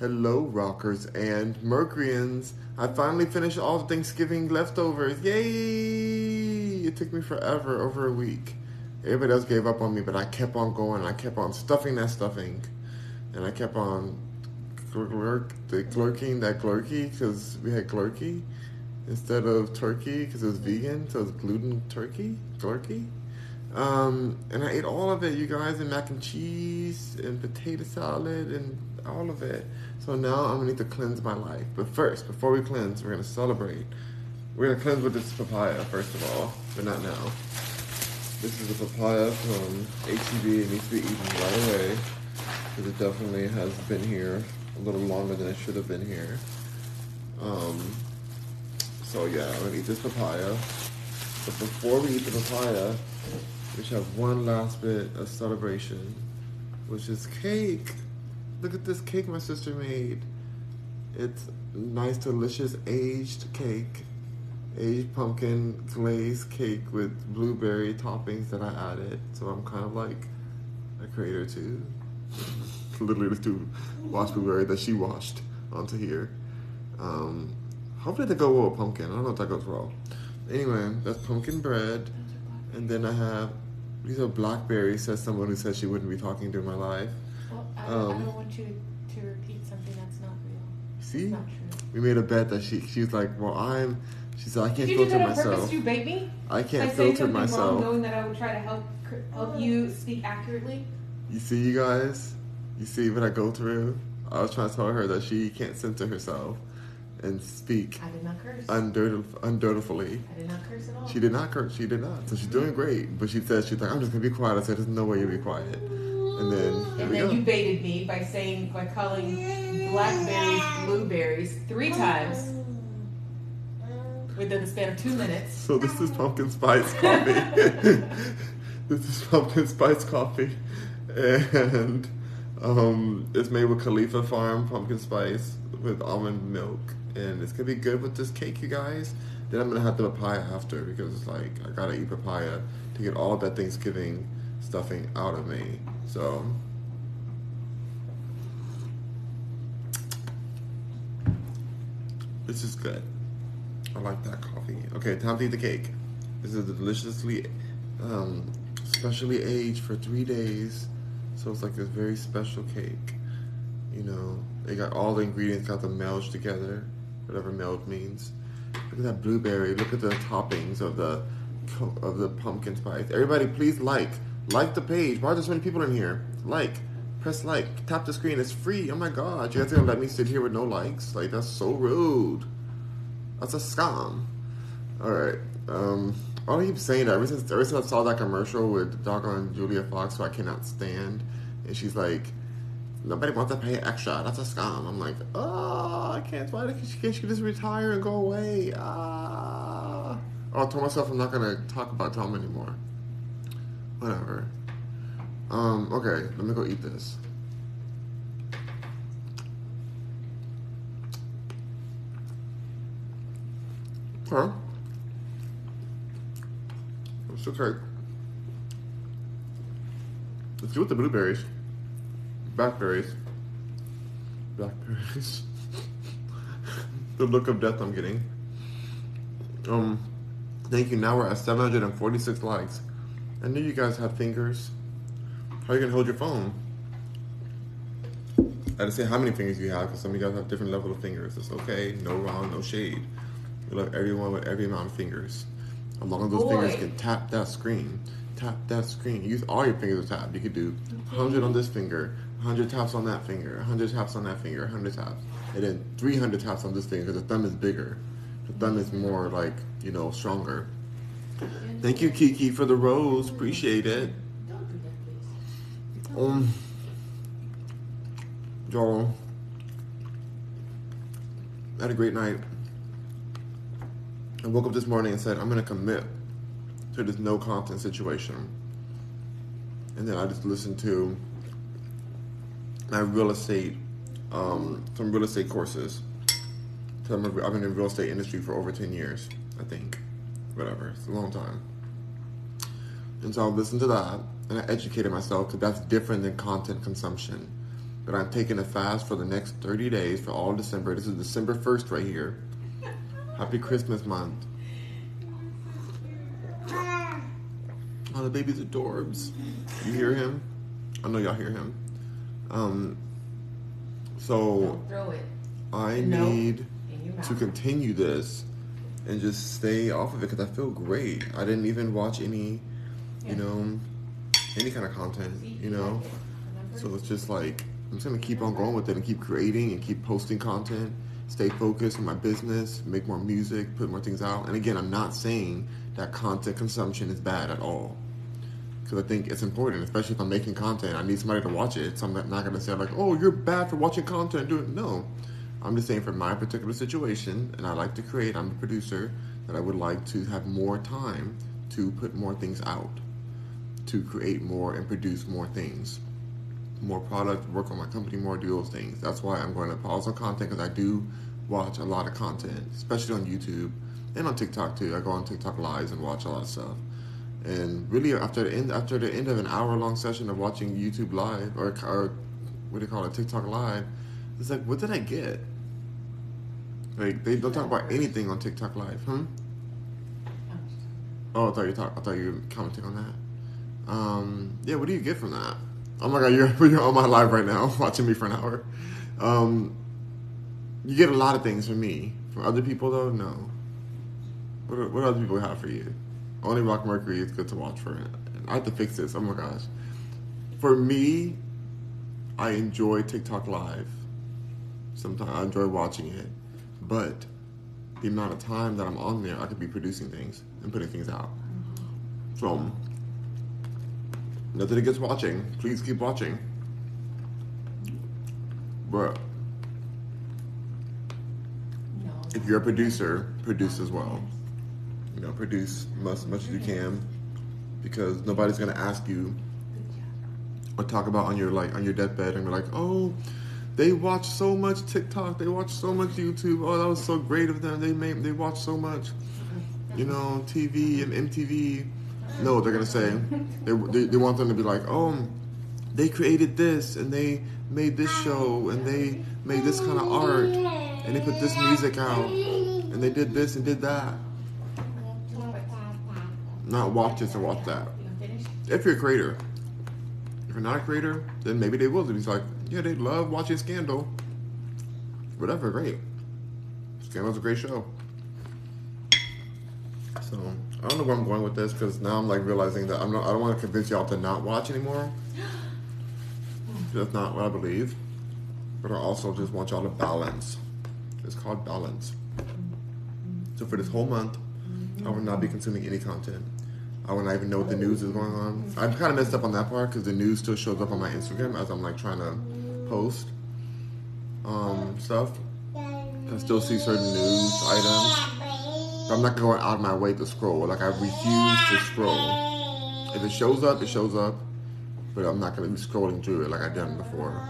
Hello, rockers and Mercuryans. I finally finished all the Thanksgiving leftovers. Yay! It took me forever, over a week. Everybody else gave up on me, but I kept on going. I kept on stuffing that stuffing. And I kept on glurk, glurking that glurky because we had glurky instead of turkey because it was vegan, so it was gluten turkey, glurky. Um, and I ate all of it, you guys, and mac and cheese and potato salad and all of it. So now I'm gonna need to cleanse my life. But first, before we cleanse, we're gonna celebrate. We're gonna cleanse with this papaya first of all, but not now. This is a papaya from HEB. It needs to be eaten right away because it definitely has been here a little longer than it should have been here. Um, so yeah, I'm gonna eat this papaya. But before we eat the papaya, we should have one last bit of celebration, which is cake. Look at this cake my sister made. It's nice, delicious aged cake. Aged pumpkin glaze cake with blueberry toppings that I added. So I'm kind of like a creator too. Literally the two washed blueberry that she washed onto here. Um, hopefully they go well with pumpkin. I don't know if that goes well. Anyway, that's pumpkin bread. And then I have these are blackberries, says someone who said she wouldn't be talking during my life. I, Um, I don't want you to, to repeat something that's not real. See? Not. We made a bet that she she was like, Well I'm she said I can't Did you filter myself. to bait me? I can't saying filter something wrong, myself. knowing that I would try to help help you speak accurately. You see you guys? You see what I go through? I was trying to tell her that she can't censor herself and speak I did not curse. undirtifully. I did not curse at all. She did not curse. She did not. So she's doing great. But she said she's like, I'm just gonna be quiet. I said, There's no way you'll be quiet. And then And then go. you baited me by saying by calling blackberries blueberries three times within the span of two minutes. So this is pumpkin spice coffee. this is pumpkin spice coffee, and um, it's made with Califia Farm pumpkin spice with almond milk, and it's gonna be good with this cake, you guys. Then I'm gonna have the papaya after because it's like I gotta eat papaya to get all that Thanksgiving stuffing out of me. So. This is good. I like that coffee. Okay, time to eat the cake. This is deliciously, um, specially aged for three days. So it's like this very special cake. You know, they got all the ingredients, got them melded together, whatever meld means. Look at that blueberry. Look at the toppings of the of the pumpkin spice. Everybody, please like like the page. Why are there so many people in here? Like, press like, tap the screen. It's free. Oh my god, you guys gonna let me sit here with no likes? Like that's so rude. That's a scam. All right. Um, I keep saying that ever since ever since I saw that commercial with doggone Julia Fox, who I cannot stand, and she's like, nobody wants to pay extra. That's a scam. I'm like, oh, I can't. Why can't she, can't she just retire and go away? Ah. Oh, I told myself I'm not gonna talk about Tom anymore. Whatever. Um. Okay. Let me go eat this. Huh? It's okay. Let's do with the blueberries. Blackberries. Blackberries. the look of death I'm getting. Um, thank you. Now we're at 746 likes. I knew you guys had fingers. How are you gonna hold your phone? I didn't say how many fingers you have because some of you guys have different level of fingers. It's okay. No wrong. No shade. We love everyone with every amount of fingers. As long as those Boy. fingers can tap that screen, tap that screen. Use all your fingers to tap. You could do 100 on this finger, 100 taps on that finger, 100 taps on that finger, 100 taps, and then 300 taps on this finger because the thumb is bigger. The thumb is more like you know stronger. Thank you, Kiki, for the rose. Appreciate it. Um, I had a great night. I woke up this morning and said, I'm going to commit to this no content situation. And then I just listened to my real estate, um, some real estate courses. A, I've been in the real estate industry for over 10 years, I think. Whatever, it's a long time. And so I listened to that and I educated myself because that's different than content consumption. But I'm taking a fast for the next 30 days for all December. This is December 1st right here. Happy Christmas month. Oh, the baby's adorbs. You hear him? I know y'all hear him. Um, so Don't throw it I No. need in your mouth. to continue this and just stay off of it because I feel great. I didn't even watch any, Yeah. you know, any kind of content, you know. like it. Remember? So it's just like I'm just gonna keep on going with it and keep creating and keep posting content. Stay focused on my business, make more music, put more things out. And again, I'm not saying that content consumption is bad at all. Because I think it's important, especially if I'm making content. I need somebody to watch it. So I'm not, not gonna say like, "Oh, you're bad for watching content." Do it. No, I'm just saying for my particular situation, and I like to create. I'm a producer that I would like to have more time to put more things out, to create more and produce more things more product, work on my company more, do those things. That's why I'm going to pause on content because I do watch a lot of content, especially on YouTube and on TikTok too. I go on TikTok lives and watch a lot of stuff. And really, after the end after the end of an hour long session of watching YouTube live or, or what do you call it, TikTok live, it's like, what did I get? Like they don't talk about anything on TikTok live, hmm? Oh, I thought you talk. I thought you were commenting on that. Um, yeah, what do you get from that? Oh my god, you're you're on my live right now, watching me for an hour. Um, you get a lot of things from me. From other people, though, no. What do- what do other people have for you? Only Rock Mercury is good to watch for. I have to fix this. Oh my gosh. For me, I enjoy TikTok live. Sometimes I enjoy watching it, but the amount of time that I'm on there, I could be producing things and putting things out. So, nothing against watching. Please keep watching. But No. if you're a producer, produce as well. You know, produce as much as you can because nobody's gonna ask you or talk about on your like on your deathbed and be like, oh, they watch so much TikTok, they watch so much YouTube. Oh, that was so great of them. They made they watch so much, mm-hmm. you know, TV and MTV. No, they're gonna say they, they they want them to be like, oh, they created this and they made this show and they made this kind of art and they put this music out and they did this and did that. Not watch this and watch that. If you're a creator. If you're not a creator, then maybe they will. He's like, yeah, they love watching Scandal. Whatever, great. Scandal's a great show. So I don't know where I'm going with this because now I'm like realizing that I'm not. I don't want to convince y'all to not watch anymore. That's not what I believe. But I also just want y'all to balance. It's called balance. So for this whole month, I will not be consuming any content. I will not even know what the news is going on. I kind of messed up on that part because the news still shows up on my Instagram as I'm like trying to post um, stuff. I still see certain news items. But I'm not going out of my way to scroll. Like I refuse to scroll. If it shows up, it shows up. But I'm not going to be scrolling through it like I've done before.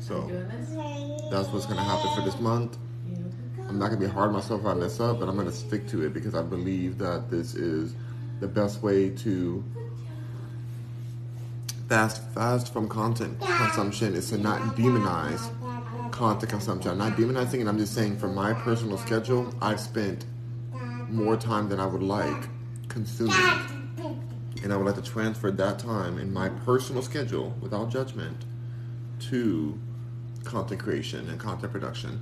So that's what's going to happen for this month. I'm not gonna be hard on myself I mess up, but I'm gonna stick to it because I believe that this is the best way to fast fast from content consumption is to not demonize content consumption. I'm not demonizing it. I'm just saying for my personal schedule, I've spent more time than I would like consuming, and I would like to transfer that time in my personal schedule without judgment to content creation and content production.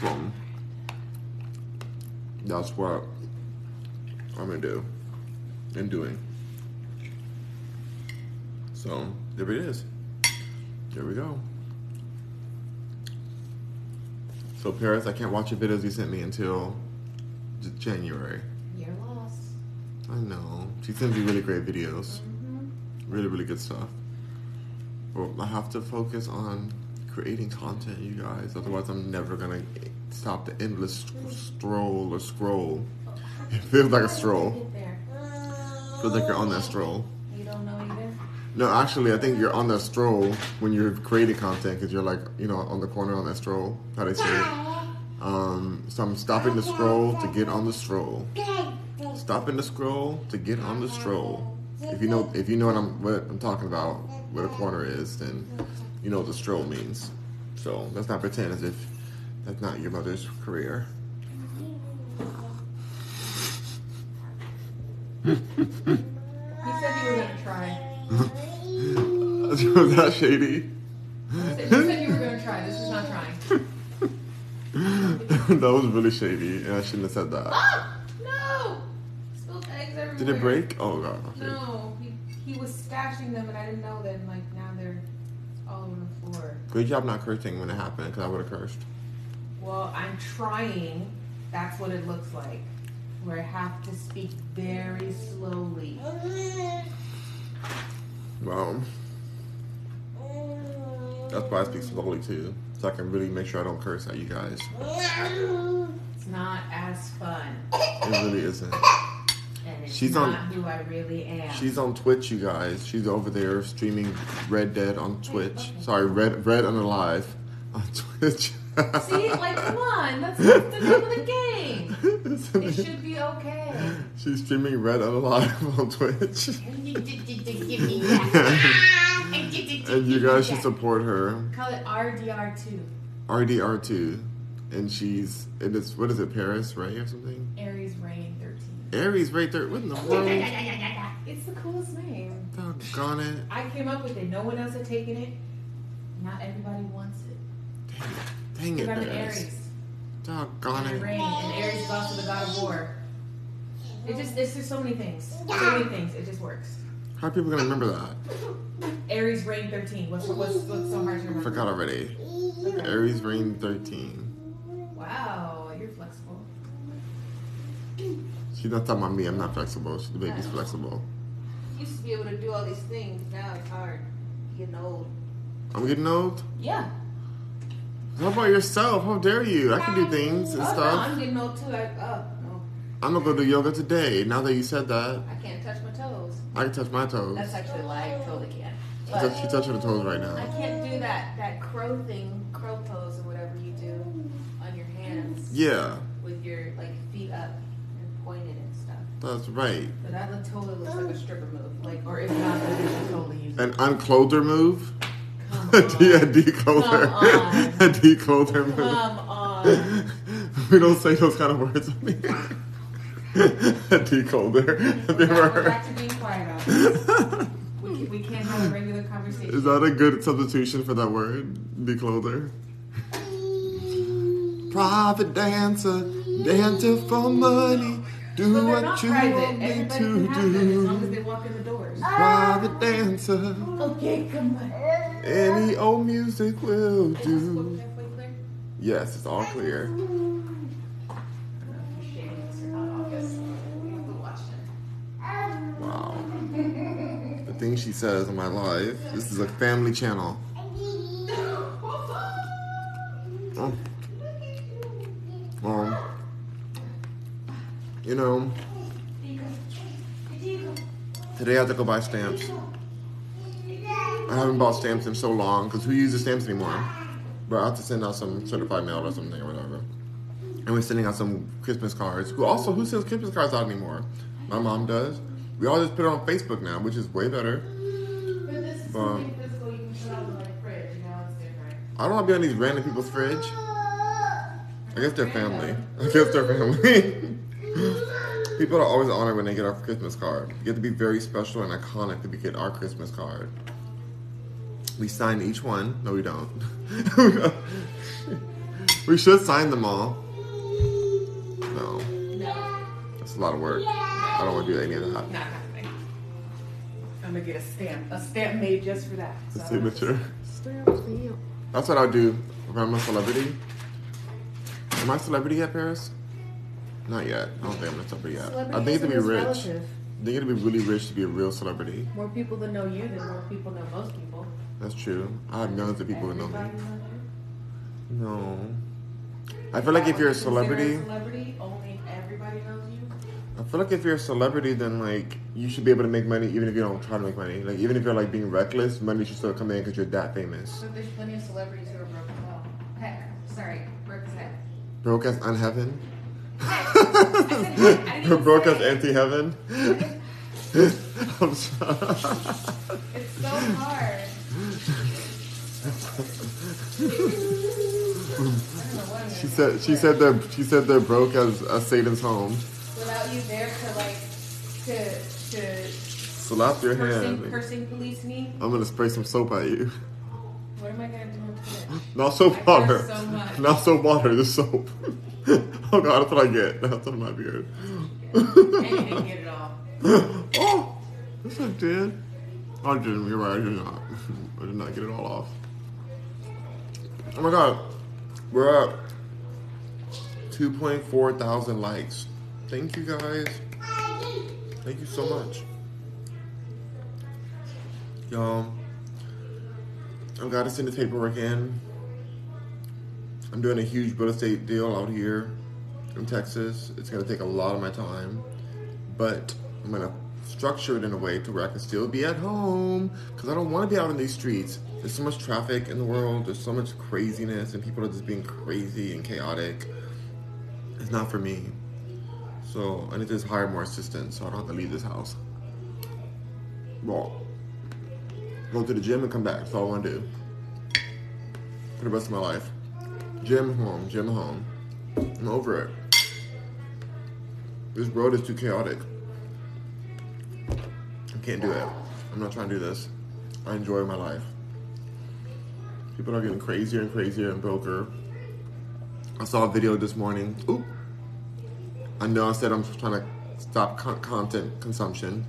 So that's what I'm gonna do and doing. So there it is. There we go. So Paris, I can't watch your videos you sent me until January. You're lost. I know. She sends me really great videos. Mm-hmm. Really, really good stuff. Well, I have to focus on creating content, you guys. Otherwise, I'm never gonna stop the endless st- stroll or scroll. It feels like a stroll. Feels like you're on that stroll. You don't know either. No, actually, I think you're on that stroll when you're creating content because you're like, you know, on the corner on that stroll. How they say it. Um, so I'm stopping the scroll to get on the stroll. Stopping the scroll to get on the stroll. If you know if you know what I'm what I'm talking about, what a corner is, then you know what the stroll means. So let's not pretend as if that's not your mother's career. He said you were gonna try. Was that shady? He said, he said you were gonna try. This is not trying. that was really shady, and I shouldn't have said that. Ah! No! Spilled eggs everywhere. Did it break? Oh god. Okay. No. He, he was stashing them and I didn't know that. and, Like now they're all over the floor. Good job not cursing when it happened, because I would have cursed. Well, I'm trying. That's what it looks like. Where I have to speak very slowly. Well, that's why I speak slowly too, so I can really make sure I don't curse at you guys. It's not as fun. It really isn't. And it's She's not on- who I really am. She's on Twitch, you guys. She's over there streaming Red Dead on Twitch. Sorry, Red Red Unalive on Twitch. See, like, come on. That's, that's the name of the game. It should be okay. She's streaming Red Unalive on Twitch. and you guys should support her. Call it RDR2. RDR2. And she's, and it's, what is it, Paris, Ray or something? Aries Rain 13. Aries right there. What in the world? It's the coolest name. Doggone it. I came up with it. No one else had taken it. Not everybody wants it. Dang it. Dang it, Paris. Aries. Doggone And it. Rain. And Aries is also the god of war. It just, it's just so many things. So many things. It just works. How are people gonna remember that? Aries Rain 13. What's, what's, what's so hard to remember? Forgot already. Aries Rain 13. Wow, you're flexible. She's not talking about me. I'm not flexible. She, the baby's flexible. Used to be able to do all these things. Now it's hard. Getting old. I'm getting old. Yeah. How about yourself? How dare you? I can do things and oh, No, stuff. I'm getting old too. I, oh, no. I'm gonna go do yoga today. Now that you said that, I can't touch my toes. I can touch my toes. That's actually a lie. I totally can't. She But touch- She's touching her toes right now. I can't do that that crow thing, crow pose or whatever you do on your hands Yeah, with your like feet up and pointed and stuff. that's right. But that totally looks like a stripper move. Like, or if not, then totally. An unclother move. Come yeah, on. declother. Come on. A declother. Come on. we don't say those kind of words on here. a decoder. Have you ever we're heard? back to being quiet. We, we can't have a regular conversation. Is that a good substitution for that word? Declother. Private dancer, dancer for money. Do they're what you private. want me Everybody to them as long as do. they walk in the doors. Private dancer, Okay, come on. Any old music will do. book halfway clear? Yes, it's all clear. I don't know if you're shading this or not, August. We have to watch it. Wow. The things she says on my life. This is a family channel. Oh. Um, you know, today I have to go buy stamps. I haven't bought stamps in so long because who uses stamps anymore? But I have to send out some certified mail or something or whatever. And we're sending out some Christmas cards. Who also who sends Christmas cards out anymore? My mom does. We all just put it on Facebook now, which is way better. But this is But- physical you can put on like fridge, you know. I don't want to be on these random people's fridge. I guess they're family. I guess they're family. People are always honored when they get our Christmas card. You have to be very special and iconic to be get our Christmas card. We sign each one. No, we don't. we should sign them all. No, No, that's a lot of work. I don't want to do any of that. not happening. I'm gonna get a stamp, a stamp made just for that. So- signature. That's what I'll do if I'm a celebrity. Am I a celebrity yet, Paris? Not yet. I don't think I'm a celebrity yet. I think to be rich. relative. I think it'd be really rich to be a real celebrity. More people that know you than more people know most people. That's true. I have millions of people who know me. No. I feel like if you're a Would you consider celebrity, celebrity, only everybody knows you. I feel like if you're a celebrity, then like you should be able to make money even if you don't try to make money. Like even if you're like being reckless, money should still come in because you're that famous. But there's plenty of celebrities who are broke as well. Heck, sorry, broke as heck. Broke as unheaven. Heck, Broke as say- anti heaven. I'm sorry. It's so hard. I don't know what I'm She said she said they're she said they're broke as, a Satan's home. without you there to like to to Slap your hand. cursing police me. I'm gonna spray some soap at you. What am I gonna do with? Not soap I water. so. Not soap water, the soap. oh god, that's what I get. That's on my beard. you didn't get it oh, yes I did. I didn't. You're right. I did not. I did not get it all off. Oh my god, we're at 2.4 thousand likes. Thank you guys. Thank you so much. Y'all, I've got to send the paperwork in. I'm doing a huge real estate deal out here in Texas. It's going to take a lot of my time, but I'm going to structure it in a way to where I can still be at home because I don't want to be out in these streets. There's so much traffic in the world, there's so much craziness, and people are just being crazy and chaotic. It's not for me. So I need to just hire more assistants so I don't have to leave this house. Well, go to the gym and come back. That's all I want to do for the rest of my life. Gym, home, gym, home. I'm over it. This road is too chaotic. Can't do it. I'm not trying to do this. I enjoy my life. People are getting crazier and crazier and broker. I saw a video this morning. Oop. I know I said I'm trying to stop con- content consumption,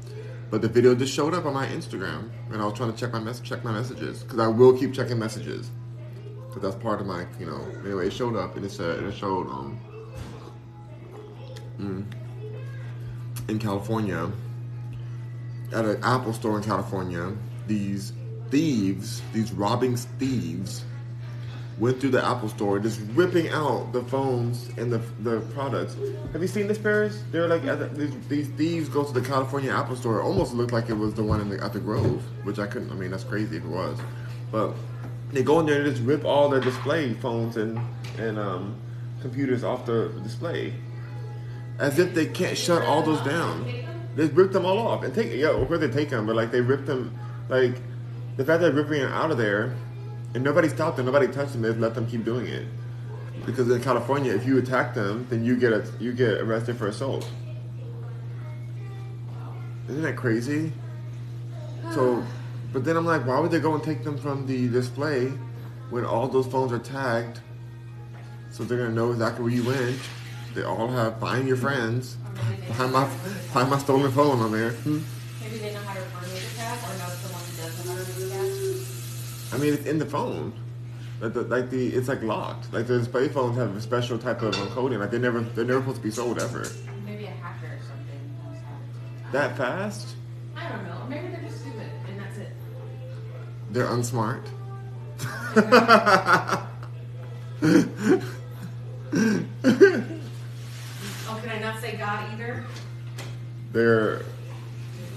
but the video just showed up on my Instagram, and I was trying to check my mess- check my messages because I will keep checking messages because that's part of my you know. Anyway, it showed up and it said it showed um mm, in California at an Apple store in California, these thieves, these robbing thieves, went through the Apple store, just ripping out the phones and the the products. Have you seen this, Paris? They're like the, these, these thieves go to the California Apple store. It almost looked like it was the one in the, at the Grove, which I couldn't. I mean, that's crazy if it was, but they go in there and just rip all their display phones and and um, computers off the display, as if they can't shut all those down. They ripped them all off and take yeah, of course they take them, but like they ripped them, like the fact that ripping it out of there, and nobody stopped them, nobody touched them, they let them keep doing it. Because in California, if you attack them, then you get a, you get arrested for assault. Isn't that crazy? So, but then I'm like, why would they go and take them from the display when all those phones are tagged? So they're gonna know exactly where you went. They all have find your friends. Find my find my stolen phone on there. Hmm. Maybe they know how to remove the or know someone who does know remove the. I mean, it's in the phone. Like the, like the it's like locked. Like the display phones have a special type of encoding. Like they never they're never supposed to be sold ever. Maybe a hacker or something knows how to. That fast? I don't know. Maybe they're just stupid, and that's it. They're unsmart. can I not say God either? They're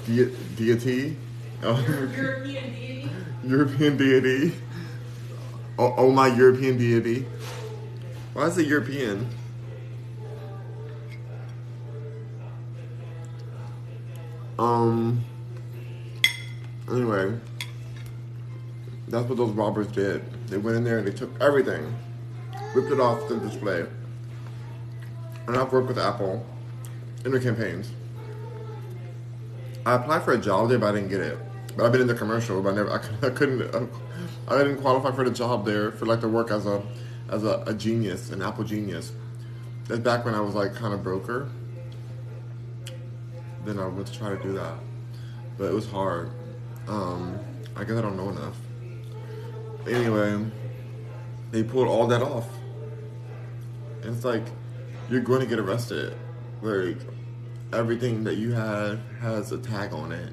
de- deity. European deity. European deity. Oh, oh my European deity. Why is it European? Um. Anyway, that's what those robbers did. They went in there and they took everything, ripped it off the display. And I've worked with Apple in their campaigns. I applied for a job there, but I didn't get it. But I've been in the commercial, but I never, I, I couldn't, uh, I didn't qualify for the job there for like to work as a, as a, a genius, an Apple genius. That's back when I was like kind of broker. Then I went to try to do that, but it was hard. Um, I guess I don't know enough. Anyway, they pulled all that off, and it's like you're going to get arrested. Like everything that you have has a tag on it.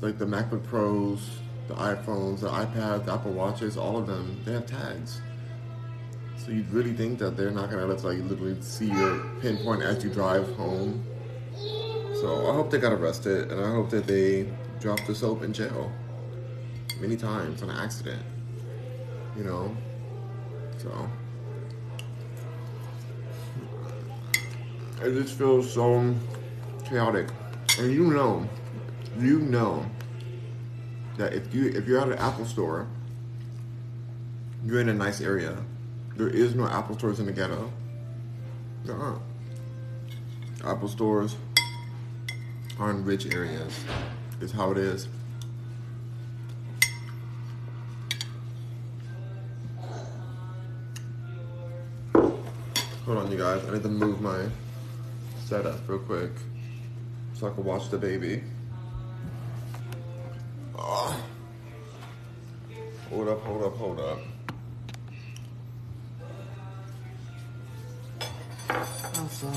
Like the MacBook Pros, the iPhones, the iPads, the Apple Watches, all of them, they have tags. So you really think that they're not gonna let like literally see your pinpoint as you drive home? So I hope they got arrested, and I hope that they drop the soap in jail many times on an accident. You know, so it just feels so chaotic. And you know, you know that if you if you're at an Apple store, you're in a nice area. There is no Apple stores in the ghetto. There aren't. Apple stores are in rich areas. Is how it is. Hold on, you guys. I need to move my setup real quick so I can watch the baby. Oh. Hold up, hold up, hold up. I'm sorry.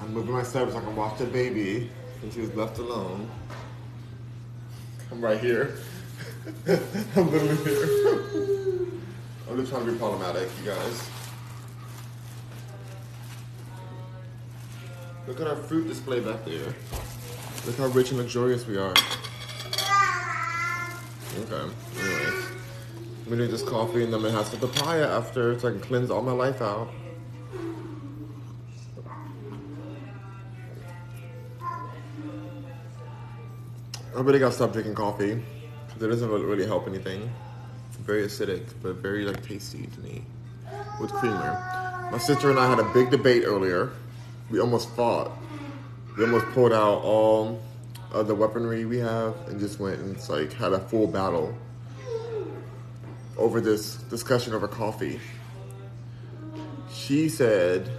I'm moving my setup so I can watch the baby since she was left alone. I'm right here. I'm literally here. I'm just trying to be problematic, you guys. Look at our fruit display back there. Look how rich and luxurious we are. Okay, anyways. I'm gonna drink this coffee and then I'm gonna have some papaya after so I can cleanse all my life out. I really gotta stop drinking coffee because it doesn't really help anything. It's very acidic, but very like tasty to me with creamer. My sister and I had a big debate earlier. We almost fought. We almost pulled out all of the weaponry we have and just went and like had a full battle over this discussion over coffee. She said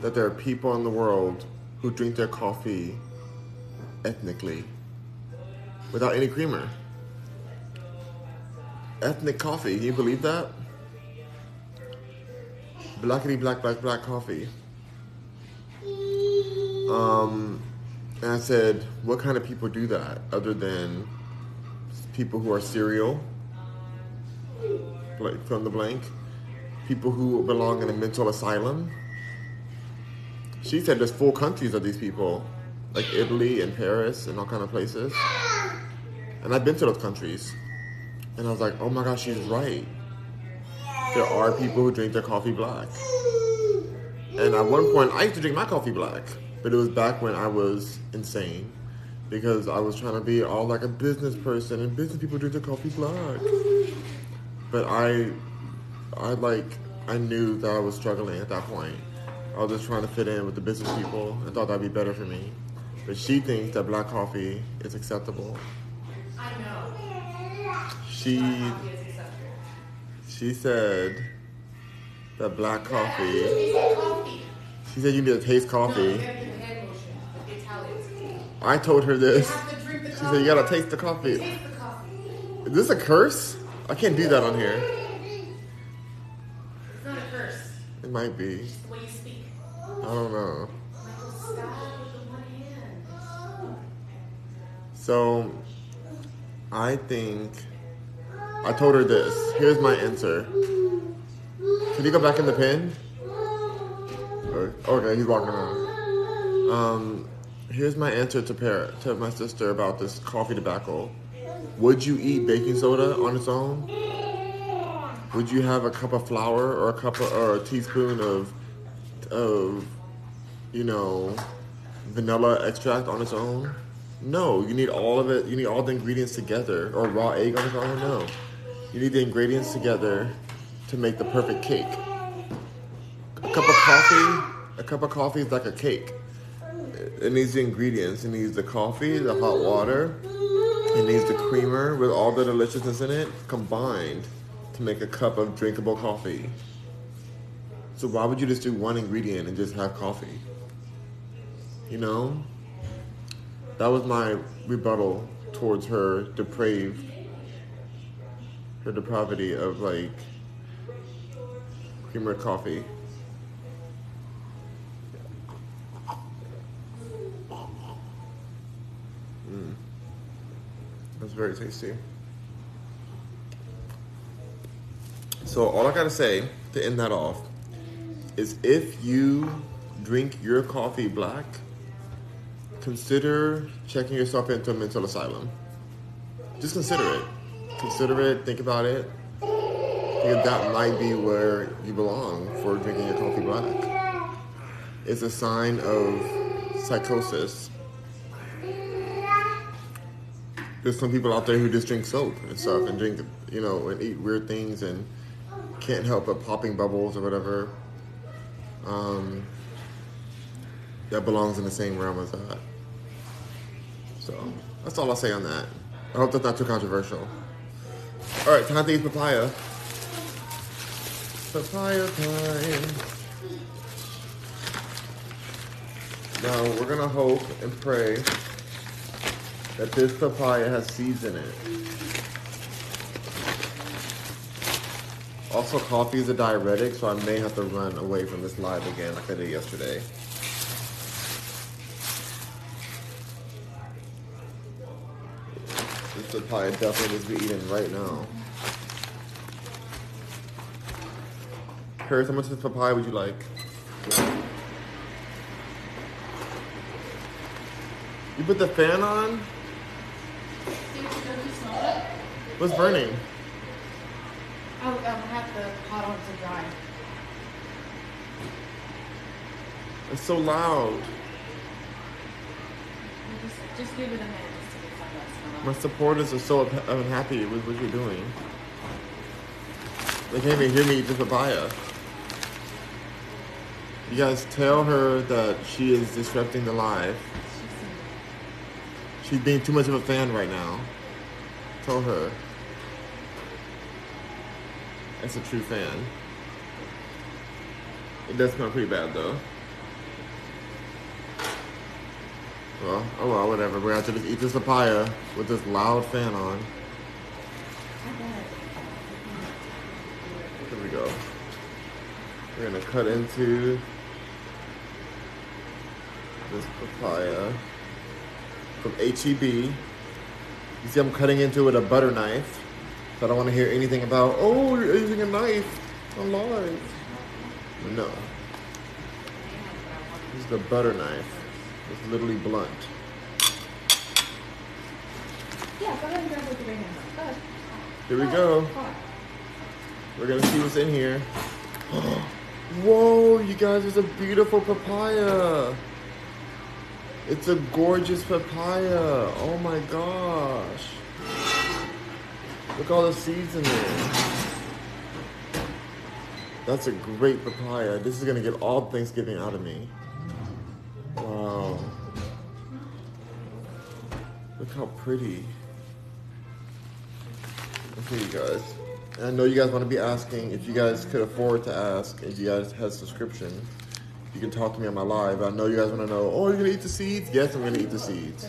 that there are people in the world who drink their coffee ethnically without any creamer. Ethnic coffee, can you believe that? Blackity black black black coffee. Um, and I said, what kind of people do that other than people who are serial, like from the blank, people who belong in a mental asylum? She said there's full countries of these people, like Italy and Paris and all kind of places. And I've been to those countries. And I was like, oh my gosh, she's right. There are people who drink their coffee black. And at one point, I used to drink my coffee black. But it was back when I was insane. Because I was trying to be all like a business person. And business people drink their coffee black. But I, I like, I knew that I was struggling at that point. I was just trying to fit in with the business people and thought that'd be better for me. But she thinks that black coffee is acceptable. I know. She she said that black coffee. They say coffee. She said you need to taste coffee. you gotta do hand motion with the Italians. I told her this. have to drink the She said you gotta taste the coffee. Taste the coffee. Is this a curse? I can't do that on here. It's not a curse. It might be. It's the way you speak. I don't know. Michael Scott with the one hand. So I think I told her this. Here's my answer. Can you go back in the pen? Okay, he's walking around. Um, here's my answer to par- to my sister about this coffee tobacco. Would you eat baking soda on its own? Would you have a cup of flour or a cup of, or a teaspoon of of you know vanilla extract on its own? No, you need all of it. You need all the ingredients together. Or raw egg on its own? No. You need the ingredients together to make the perfect cake. A cup of coffee, a cup of coffee is like a cake. It needs the ingredients. It needs the coffee, the hot water. It needs the creamer with all the deliciousness in it combined to make a cup of drinkable coffee. So why would you just do one ingredient and just have coffee? You know? That was my rebuttal towards her depraved, her depravity of like creamer coffee. That's very tasty. So all I gotta say to end that off is if you drink your coffee black, consider checking yourself into a mental asylum. Just consider it. Consider it, think about it. Because that might be where you belong for drinking your coffee black. It's a sign of psychosis there's some people out there who just drink soap and stuff and drink, you know, and eat weird things and can't help but popping bubbles or whatever. Um, that belongs in the same realm as that. So that's all I'll say on that. I hope that's not too controversial. All right, time to eat papaya. Papaya time. Now we're gonna hope and pray that this papaya has seeds in it. Also, coffee is a diuretic, so I may have to run away from this live again like I did yesterday. This papaya definitely needs to be eaten right now. Curtis, how much of this papaya would you like? You put the fan on? What's burning? I'll, I'll have the pot on to dry. It's so loud. Just, just give it a minute just to get some of that My supporters are so up- unhappy with what you're doing. They can't even hear me eat the papaya. You guys tell her that she is disrupting the live. She's being too much of a fan right now. Tell her. That's a true fan. It does smell pretty bad though. Well, oh well, whatever. We're gonna have to just eat this papaya with this loud fan on. Here we go. We're gonna cut into this papaya from HEB. You see, I'm cutting into it with a butter knife. So I don't want to hear anything about, oh, you're using a knife on live. No. This is the butter knife. It's literally blunt. Yeah, go ahead and grab it with your hands. Go ahead. Here we go. We're gonna see what's in here. Whoa, you guys, it's a beautiful papaya. It's a gorgeous papaya. Oh my gosh. Look all the seeds in there. That's a great papaya. This is gonna get all Thanksgiving out of me. Wow. Look how pretty. Okay, you guys. I know you guys want to be asking if you guys could afford to ask, if you guys have subscription, you can talk to me on my live. I know you guys want to know, oh, you're going to eat the seeds? Yes, I'm going to eat the seeds.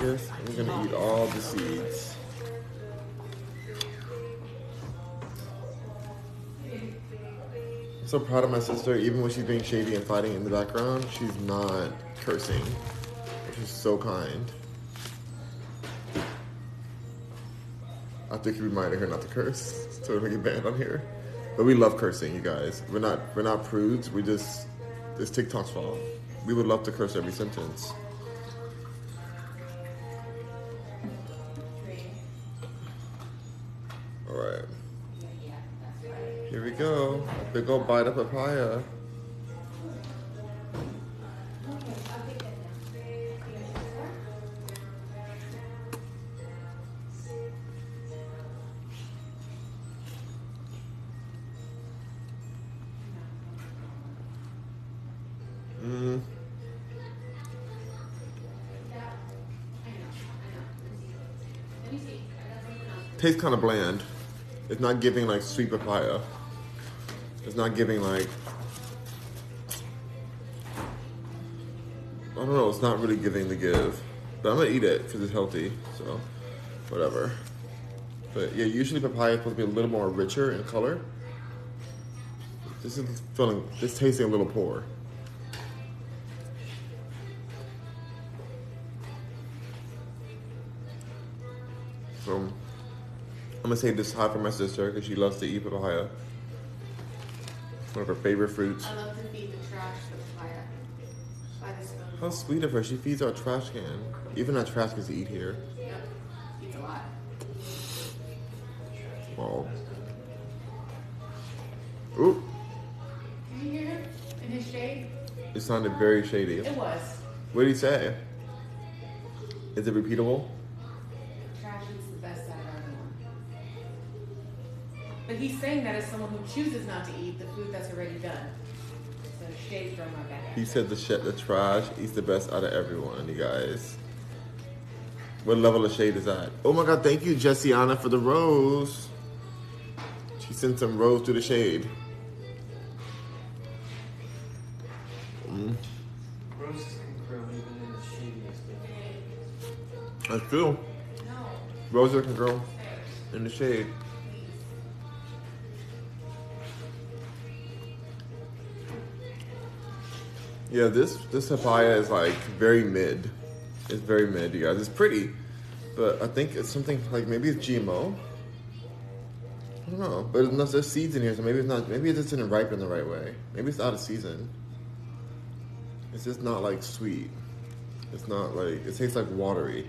Yes, I'm going to eat all the seeds. I'm so proud of my sister, even when she's being shady and fighting in the background, she's not cursing, is so kind. I think you reminded her not to curse, so we don't get banned on here. But we love cursing, you guys. We're not we're not prudes. We just it's TikTok's fault. We would love to curse every sentence. All right. Here we go. Big old bite of papaya. Tastes kind of bland. It's not giving like sweet papaya. It's not giving like. I don't know. It's not really giving the give. But I'm gonna eat it because it's healthy. So, whatever. But yeah, usually papaya is supposed to be a little more richer in color. This is feeling. This tasting a little poor. Gonna save this high for my sister because she loves to eat papaya. One of her favorite fruits. I love to feed the trash the papaya by the. How sweet of her. She feeds our trash can. Even our trash cans to eat here. Yep. Eats a lot. Wow. Oop. Did you hear him in his shade? It sounded very shady. It was. What did he say? Is it repeatable? He's saying that as someone who chooses not to eat the food that's already done. So shade from my back. He said the shit, the trash eats the best out of everyone, you guys. What level of shade is that? Oh my god, thank you, Jessiana, for the rose. She sent some rose to the shade. Mm, Roses can grow even in the shadiest that's true. Roses can grow in the shade. Yeah, this this papaya is like very mid. It's very mid, you guys. It's pretty, but I think it's something like maybe it's GMO. I don't know, but there's, there's seeds in here, so maybe it's not. Maybe it just didn't ripen the right way. Maybe it's out of season. It's just not like sweet. It's not like it tastes like watery,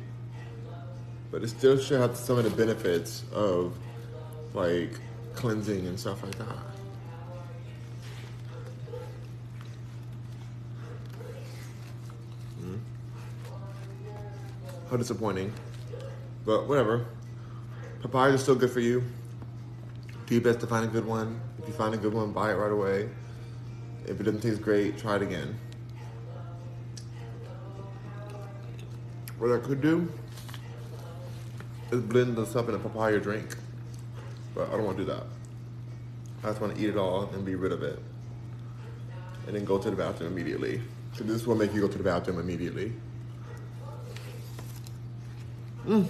but it still should have some of the benefits of like cleansing and stuff like that. How disappointing, but whatever. Papayas are still good for you. Do your best to find a good one. If you find a good one, buy it right away. If it doesn't taste great, try it again. What I could do is blend this up in a papaya drink. But I don't want to do that. I just want to eat it all and be rid of it. And then go to the bathroom immediately. So this will make you go to the bathroom immediately. Mm.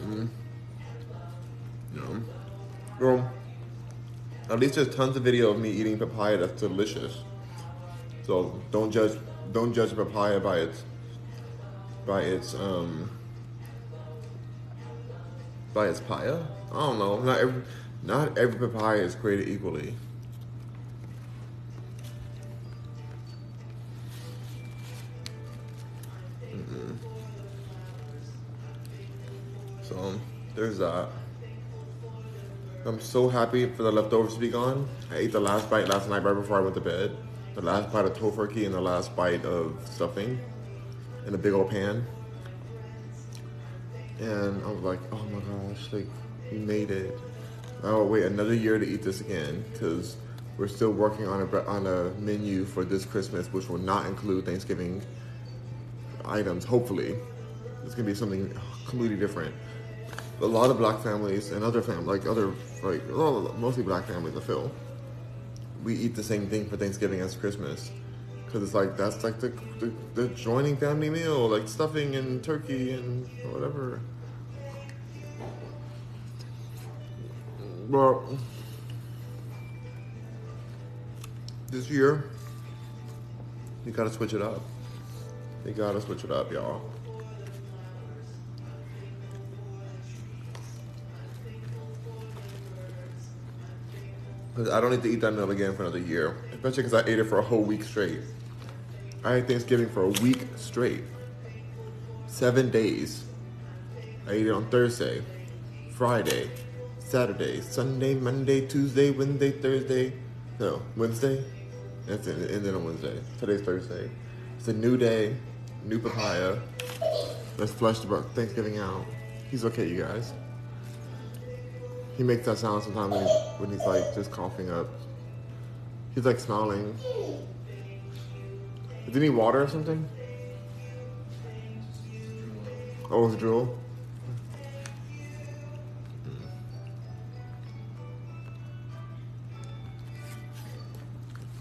Mm. No. Well, at least there's tons of video of me eating papaya that's delicious. So don't judge don't judge papaya by its by its um by its paya. I don't know. Not every not every papaya is created equally. So there's that. I'm so happy for the leftovers to be gone. I ate the last bite last night right before I went to bed. The last bite of Tofurky and the last bite of stuffing in a big old pan. And I was like, oh my gosh, like we made it. I'll wait another year to eat this again because we're still working on a on a menu for this Christmas, which will not include Thanksgiving items. Hopefully, it's gonna be something completely different. A lot of black families and other fam like other like mostly black families, I feel, we eat the same thing for Thanksgiving as Christmas. Cause it's like that's like the, the the joining family meal, like stuffing and turkey and whatever. Well, this year, you gotta switch it up. You gotta switch it up, y'all. I don't need to eat that meal again for another year, especially because I ate it for a whole week straight. I ate Thanksgiving for a week straight, seven days. I ate it on Thursday, Friday, Saturday, Sunday, Monday, Tuesday, Wednesday, Thursday. No, Wednesday. That's it. And then on Wednesday. Today's Thursday. It's a new day, new papaya. Let's flush the Thanksgiving out. He's okay, you guys. He makes that sound sometimes when he's, when he's like just coughing up. He's like smiling. Did he need water or something? Oh, it's drool.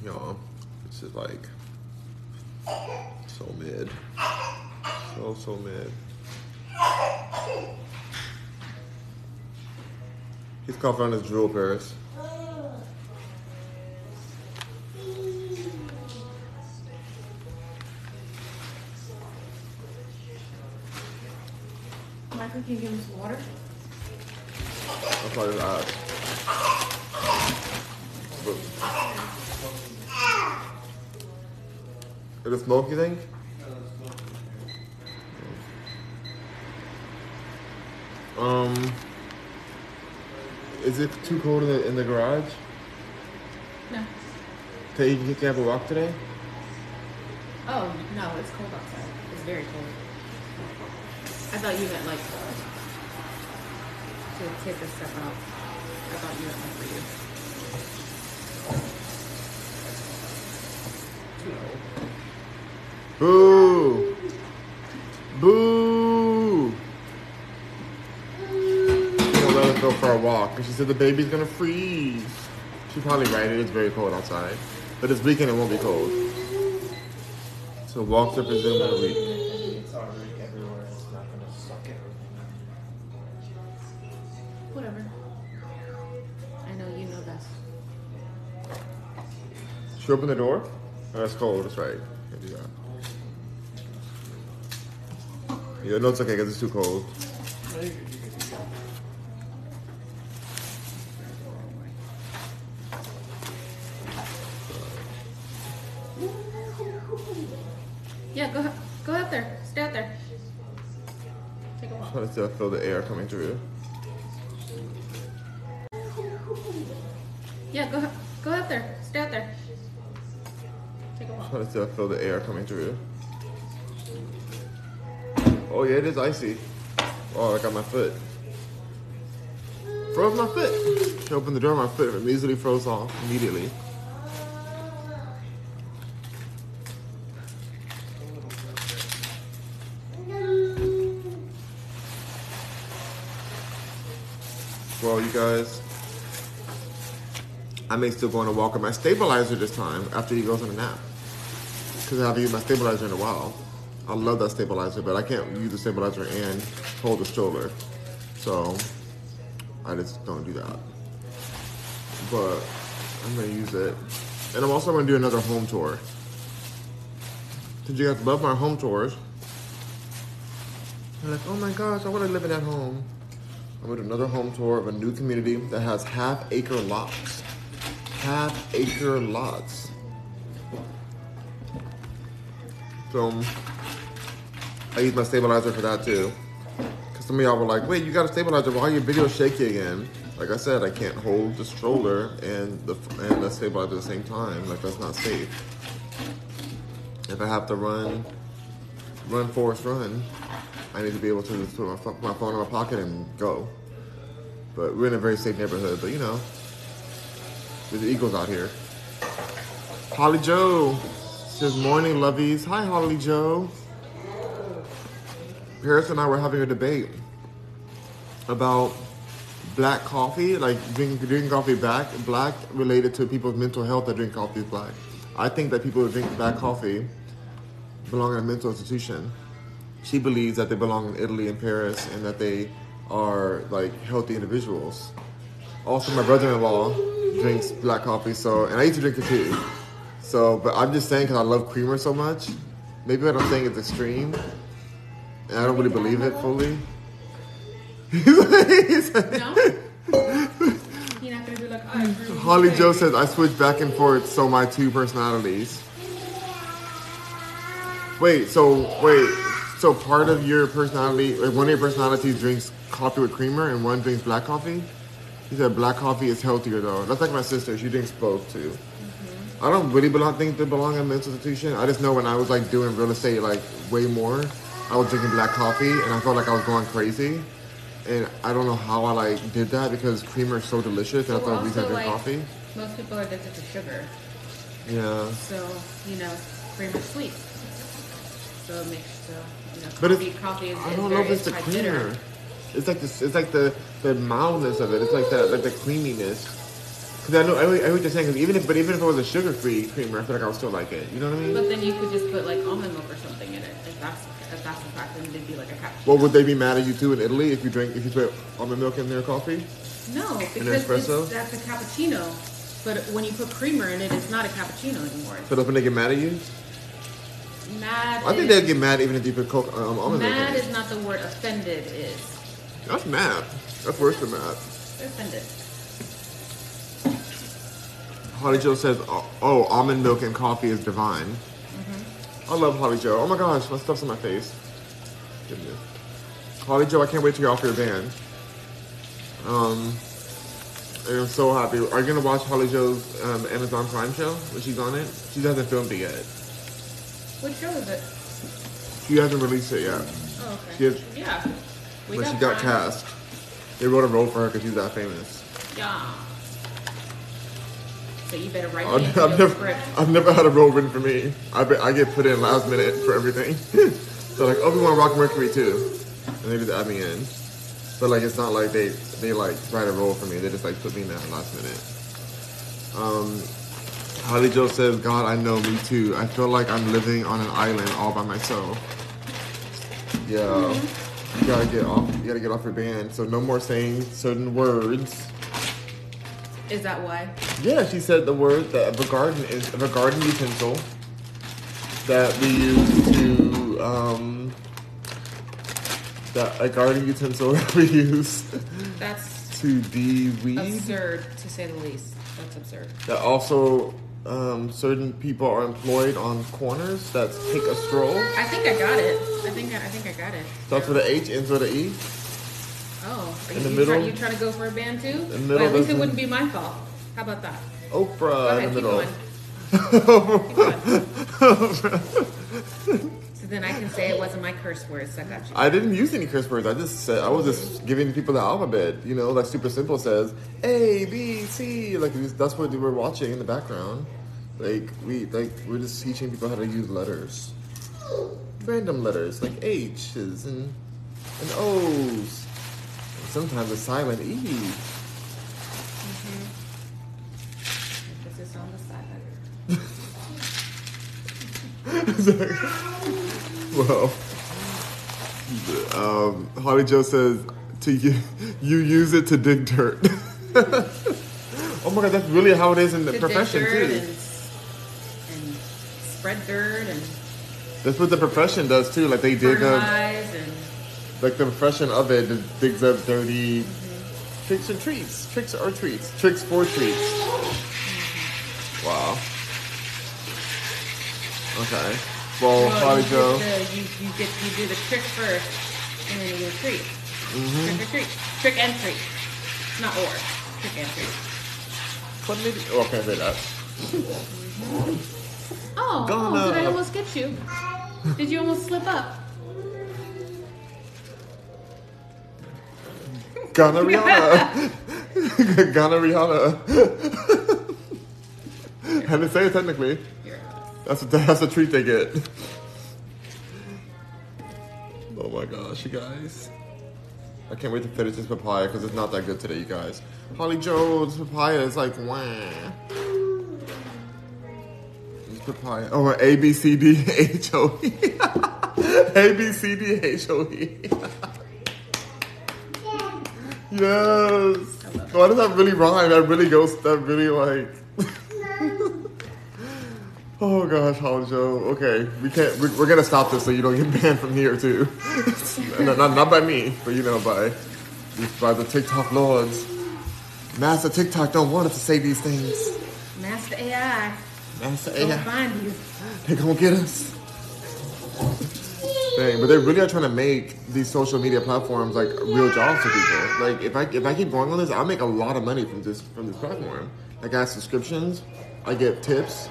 Mm. Y'all, this is like so mid. So, so mid. He's on his drool, Paris. Michael, can you give him some water? That's why his eyes. Is it smoke, you think? Um, is it too cold in the, in the garage? No. Tay, you can have a walk today? Oh, no, it's cold outside. It's very cold. I thought you meant like to take a step out. I thought you were for you. Too. Boo! Boo! She's gonna let us go for a walk. And she said the baby's gonna freeze. She's probably right. It is very cold outside. But this weekend it won't be cold. So walks are presumed in a week. It's already everywhere. It's not gonna suck everything. Whatever. I know you know best. Should we open the door? Oh, that's cold. That's right. Can't do that. Yeah, no, it's okay because it's too cold. To still feel the air coming through. Oh yeah, it is icy. Oh, I got my foot. Froze my foot. She opened the door, my foot immediately froze off. Immediately. Well, you guys, I may still go on a walk with my stabilizer this time after he goes on a nap. Because I haven't used my stabilizer in a while. I love that stabilizer, but I can't use the stabilizer and hold the stroller. So I just don't do that. But I'm gonna use it. And I'm also gonna do another home tour. Did you guys love my home tours? They're like, oh my gosh, I wanna live in that home. I'm gonna do another home tour of a new community that has half acre lots. Half acre lots. So I use my stabilizer for that too. Cause some of y'all were like, wait, you got a stabilizer, why are your videos shaky again? Like I said, I can't hold the stroller and the and the stabilizer at the same time. Like that's not safe. If I have to run, run Forrest Run, I need to be able to just put my, my phone in my pocket and go. But we're in a very safe neighborhood. But you know, there's eagles out here. Holly Joe says, "Morning, lovies." Hi, Holly Joe. Paris and I were having a debate about black coffee, like drinking, drinking coffee black, black related to people's mental health that drink coffee black. I think that people who drink black coffee belong in a mental institution. She believes that they belong in Italy and Paris and that they are like healthy individuals. Also, my brother-in-law drinks black coffee, so and I used to drink it too. So, but I'm just saying because I love creamer so much. Maybe what I'm saying is extreme, and I don't really believe it fully. He's like- No? You're not gonna be like, Holly. Joe says I switch back and forth, so my two personalities. Wait, so wait, so part of your personality, like one of your personalities drinks coffee with creamer, and one drinks black coffee. He said black coffee is healthier though. That's like my sister; she drinks both too. I don't really belong, think they belong in mental institution. I just know when I was like doing real estate, like way more, I was drinking black coffee, and I felt like I was going crazy. And I don't know how I like did that because creamer is so delicious, and I thought we had only reason I also, drink like, coffee. Most people are addicted to sugar, Yeah. so you know, creamer's sweet. So it makes so you know, But coffee, is, I don't know if it's the quite bitter. It's like this. It's like the the mildness of it. It's like that, like the creaminess. Because I know, I, I what you're saying. Because even if, but even if it was a sugar-free creamer, I feel like I would still like it. You know what I mean? But then you could just put like almond milk or something in it. If that's if that's the fact, then it'd be like a cappuccino. well, would they be mad at you too in Italy if you drink if you put almond milk in their coffee? No, because it's, that's a cappuccino. But when you put creamer in it, it's not a cappuccino anymore. So when they get mad at you. Mad. I think is, they'd get mad even if you put coke, um, almond milk mad is not the word. Offended is. That's mad. That's worse than mad. They're offended. Holly Joe says, "Oh, oh, almond milk and coffee is divine." Mm-hmm. I love Holly Joe. Oh my gosh, my stuff's in my face. Goodness. Holly Joe, I can't wait to get off your band. Um, I'm so happy. Are you gonna watch Holly Joe's um, Amazon Prime show when she's on it? She hasn't filmed it yet. What show is it? She hasn't released it yet. Oh, okay. She has- yeah. We but she got Prime. cast. They wrote a role for her because she's that famous. Yeah. So you better write I've, I've never, script. I've never had a role written for me. I, be, I get put in last minute for everything. so like, oh, we want Rock Mercury too, and they just add me in. But like, it's not like they they like write a role for me. They just like put me in that last minute. Um, Holly Joe says, God, I know me too. I feel like I'm living on an island all by myself. Yeah, you gotta get off. You gotta get off your band. So no more saying certain words. Is that why? Yeah, she said the word that a garden is a garden utensil that we use to um that a garden utensil that we use That's to de-weed. absurd, to say the least. That's absurd. That also um, certain people are employed on corners that take a stroll. I think I got it. I think I, I think I got it. Starts with an H, ends with an E. Oh, are In you, the you middle- Try, you trying to go for a band too? the middle well, at least it doesn't- wouldn't be my fault. How about that? Oprah Go in ahead, the keep middle. going. Keep going. so then I can say it wasn't my curse words. I got you. I didn't use any curse words. I just said I was just giving people the alphabet. You know, like super simple says A B C. Like that's what we were watching in the background. Like we like we're just teaching people how to use letters, random letters like H's and and O's. And sometimes a silent E. Emphasis on the side. well, um, Holly Joe says to you, you use it to dig dirt. oh my god, that's really how it is in the To profession dig dirt too. and, and spread dirt and That's what the profession does too. Like they dig up, fertilize and like the profession of it just digs up dirty tricks and treats, tricks or treats, tricks for treats. Wow. Okay. Well, Well, Holly you, Joe. get the, you, you get you do the trick first, and then you do the treat. Mm-hmm. Trick or treat, trick and treat, not or trick and treat. What did oh, okay, say that. Oh, Gonna- oh, did I almost get you? Did you almost slip up? Ghana Rihanna. Ghana Rihanna. Had to say it technically. That's a, that's a treat they get. Oh my gosh, you guys. I can't wait to finish this papaya because it's not that good today, you guys. Holly Joe, this papaya is like, wah. This papaya. Oh, A, B, C, D, H, O, E. A, B, C, D, H, O, E. Yes. Why does that really rhyme? That really goes, that really like. Oh gosh, Holly Joe. Okay, we can't. We're, we're gonna stop this so you don't get banned from here too. not, not, not by me, but you know by by the TikTok lords. Master TikTok don't want us to say these things. Master AI, Master AI. They're gonna find you. they gonna get us. Dang, but they really are trying to make these social media platforms like real jobs for people. Like if I if I keep going on this, I'll make a lot of money from this from this platform. Like I have subscriptions, I get tips,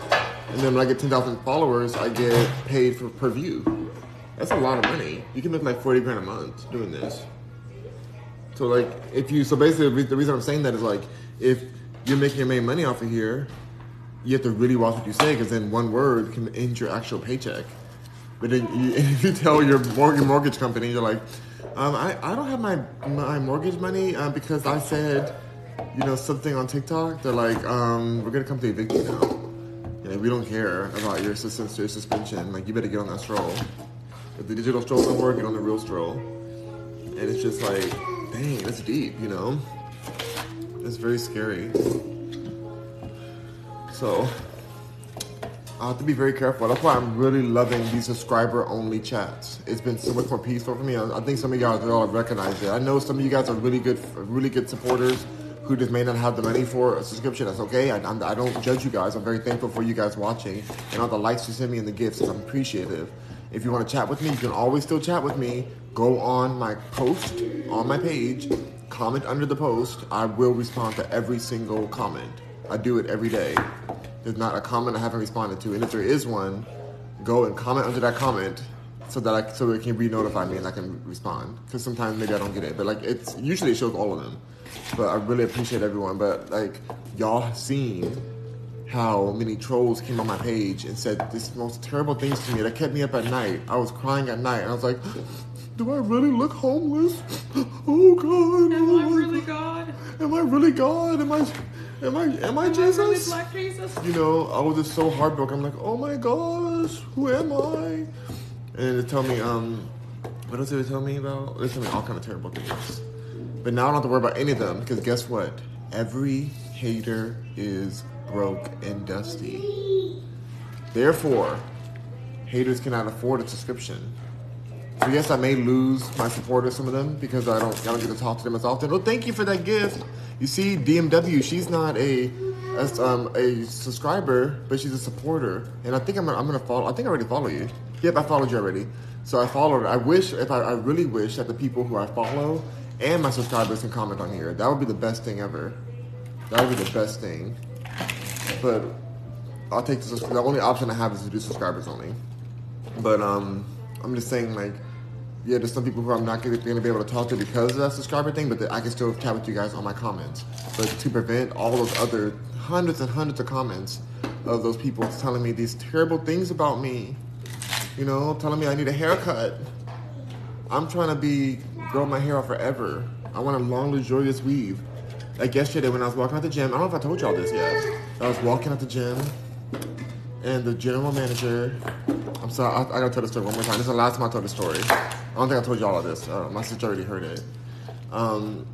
and then when I get ten thousand followers, I get paid for per view. That's a lot of money. You can make like forty grand a month doing this. So like if you so basically the reason I'm saying that is like if you're making your main money off of here, you have to really watch what you say because then one word can end your actual paycheck. But then you, if you tell your mortgage, mortgage company, you're like, um, I, I don't have my my mortgage money uh, because I said, you know, something on TikTok. They're like, um, we're gonna come to evict you now. Yeah, we don't care about your sus- your suspension. Like, you better get on that stroll. If the digital stroll don't work, get on the real stroll. And it's just like, dang, that's deep, you know. It's very scary. So, I have to be very careful. That's why I'm really loving these subscriber only chats. It's been so much more peaceful for me. I, think some of y'all all have recognized it. I know some of you guys are really good, really good supporters who just may not have the money for a subscription. That's okay. I, I'm, I don't judge you guys. I'm very thankful for you guys watching and all the likes you send me and the gifts. I'm appreciative. If you want to chat with me, you can always still chat with me. Go on my post on my page, comment under the post. I will respond to every single comment. I do it every day. There's not a comment I haven't responded to, and if there is one, go and comment under that comment, so that I so it can re-notify me and I can respond. Because sometimes maybe I don't get it, but like it's usually it shows all of them. But I really appreciate everyone. But like y'all have seen how many trolls came on my page and said this most terrible things to me that kept me up at night. I was crying at night and I was like, do I really look homeless? Oh God! Am oh I really. God? Am I really God? Am I? Am I? Am I Am I Jesus? really Black Jesus? you know, I was just so heartbroken. I'm like, oh my gosh, who am I? And they tell me, um, what else did they tell me about? They tell me all kind of terrible things. But now I don't have to worry about any of them because guess what? Every hater is broke and dusty. Therefore, haters cannot afford a subscription. So yes, I may lose my supporters, some of them, because I don't, I don't get to talk to them as often. Oh, thank you for that gift. You see, DMW, she's not a, a, um, a subscriber, but she's a supporter, and I think I'm, gonna- I'm gonna follow. I think I already follow you. Yep, I followed you already. So I followed. I wish, if I, I really wish that the people who I follow and my subscribers can comment on here. That would be the best thing ever. That would be the best thing. But I'll take the, the only option I have is to do subscribers only. But um, I'm just saying, like, yeah, there's some people who I'm not to be able to talk to because of that subscriber thing, but I can still chat with you guys on my comments. But to prevent all those other hundreds and hundreds of comments of those people telling me these terrible things about me, you know, telling me I need a haircut. I'm trying to be grow my hair out forever. I want a long, luxurious weave. Like yesterday when I was walking out the gym, I don't know if I told y'all this yet. I was walking out the gym, and the general manager. I'm sorry, I, I gotta tell the story one more time. This is the last time I told the story. I don't think I told y'all all this. Uh, my sister already heard it. Um,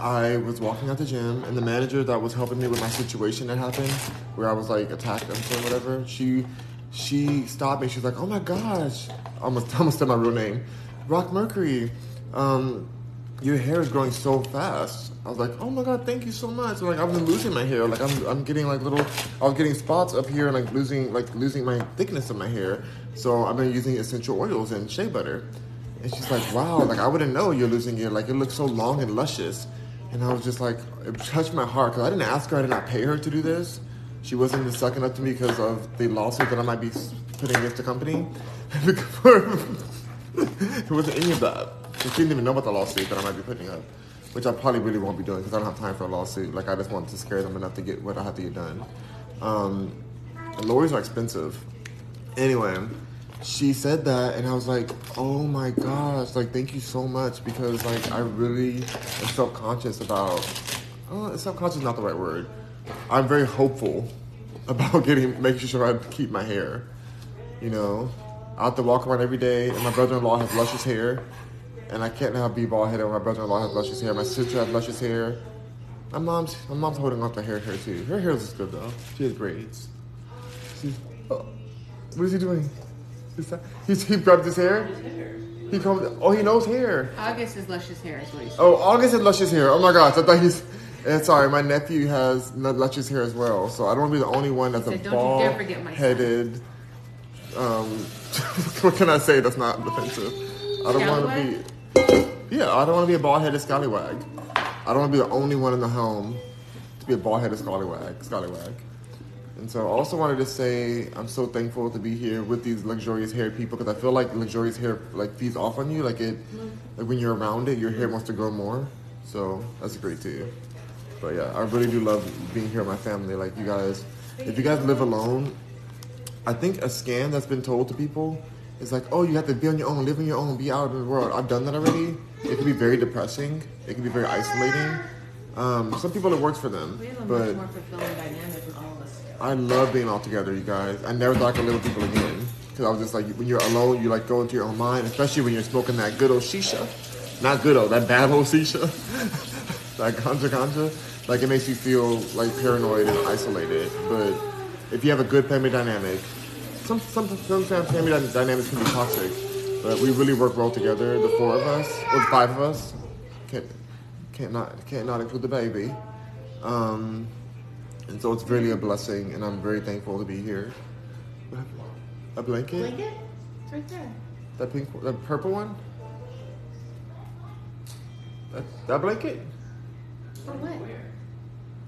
I was walking out the gym, and the manager that was helping me with my situation that happened, where I was like attacked so whatever, she she stopped me. She was like, "Oh my gosh!" I almost almost said my real name, Rock Mercury. Um, your hair is growing so fast. I was like, "Oh my god, thank you so much!" like I've been losing my hair. Like I'm I'm getting like little, I was getting spots up here and like losing like losing my thickness of my hair. So I've been using essential oils and shea butter. And she's like, wow, like I wouldn't know you're losing it. Like it looks so long and luscious. And I was just like, it touched my heart because I didn't ask her, I did not pay her to do this. She wasn't just sucking up to me because of the lawsuit that I might be putting against the company. it wasn't any of that. She didn't even know about the lawsuit that I might be putting up, which I probably really won't be doing because I don't have time for a lawsuit. Like I just want to scare them enough to get what I have to get done. Um, lawyers are expensive. Anyway, she said that, and I was like, "Oh my gosh! Like, thank you so much because like I really am self conscious about. Uh, self conscious is not the right word. I'm very hopeful about getting making sure I keep my hair. You know, I have to walk around every day, and my brother-in-law has luscious hair, and I can't now be bald headed when my brother-in-law has luscious hair. My sister has luscious hair. My mom's my mom's holding off the her hair too. Her hair is good though. She has braids. She's, oh, what is he doing? Is he's, he grabbed his hair. He comes. Oh, he knows hair. August is luscious hair, is what he said. Oh, August has luscious hair. Oh my gosh, I thought he's. And sorry, my nephew has luscious hair as well, so I don't want to be the only one that's He a said, "Don't you dare forget my son." bald-headed. Um, what can I say that's not offensive? I don't want to be. Yeah, I don't want to be a bald-headed scallywag. I don't want to be the only one in the home to be a bald-headed scallywag. Scallywag. And so I also wanted to say I'm so thankful to be here with these luxurious haired people because I feel like luxurious hair like feeds off on you. Like it, like when you're around it, your hair wants to grow more. So that's great too. But yeah, I really do love being here with my family. Like you guys, if you guys live alone, I think a scam that's been told to people is like, oh, you have to be on your own, live on your own, be out in the world. I've done that already. It can be very depressing. It can be very isolating. Um, some people it works for them, We have a but much more fulfilling dynamic with all of us. I love being all together, you guys. I never thought I could live with people again. Because I was just like, when you're alone, you like go into your own mind, especially when you're smoking that good old shisha. Not good old, that bad old shisha. that ganja ganja. Like it makes you feel like paranoid and isolated. But if you have a good family dynamic, some some sometimes family dynamics can be toxic. But we really work well together, the four of us, or the five of us. Can't can't not can't not include the baby. Um, and so it's really a blessing, and I'm very thankful to be here. A blanket? Blanket? It's right there. That pink, that purple one? That, that blanket? For what?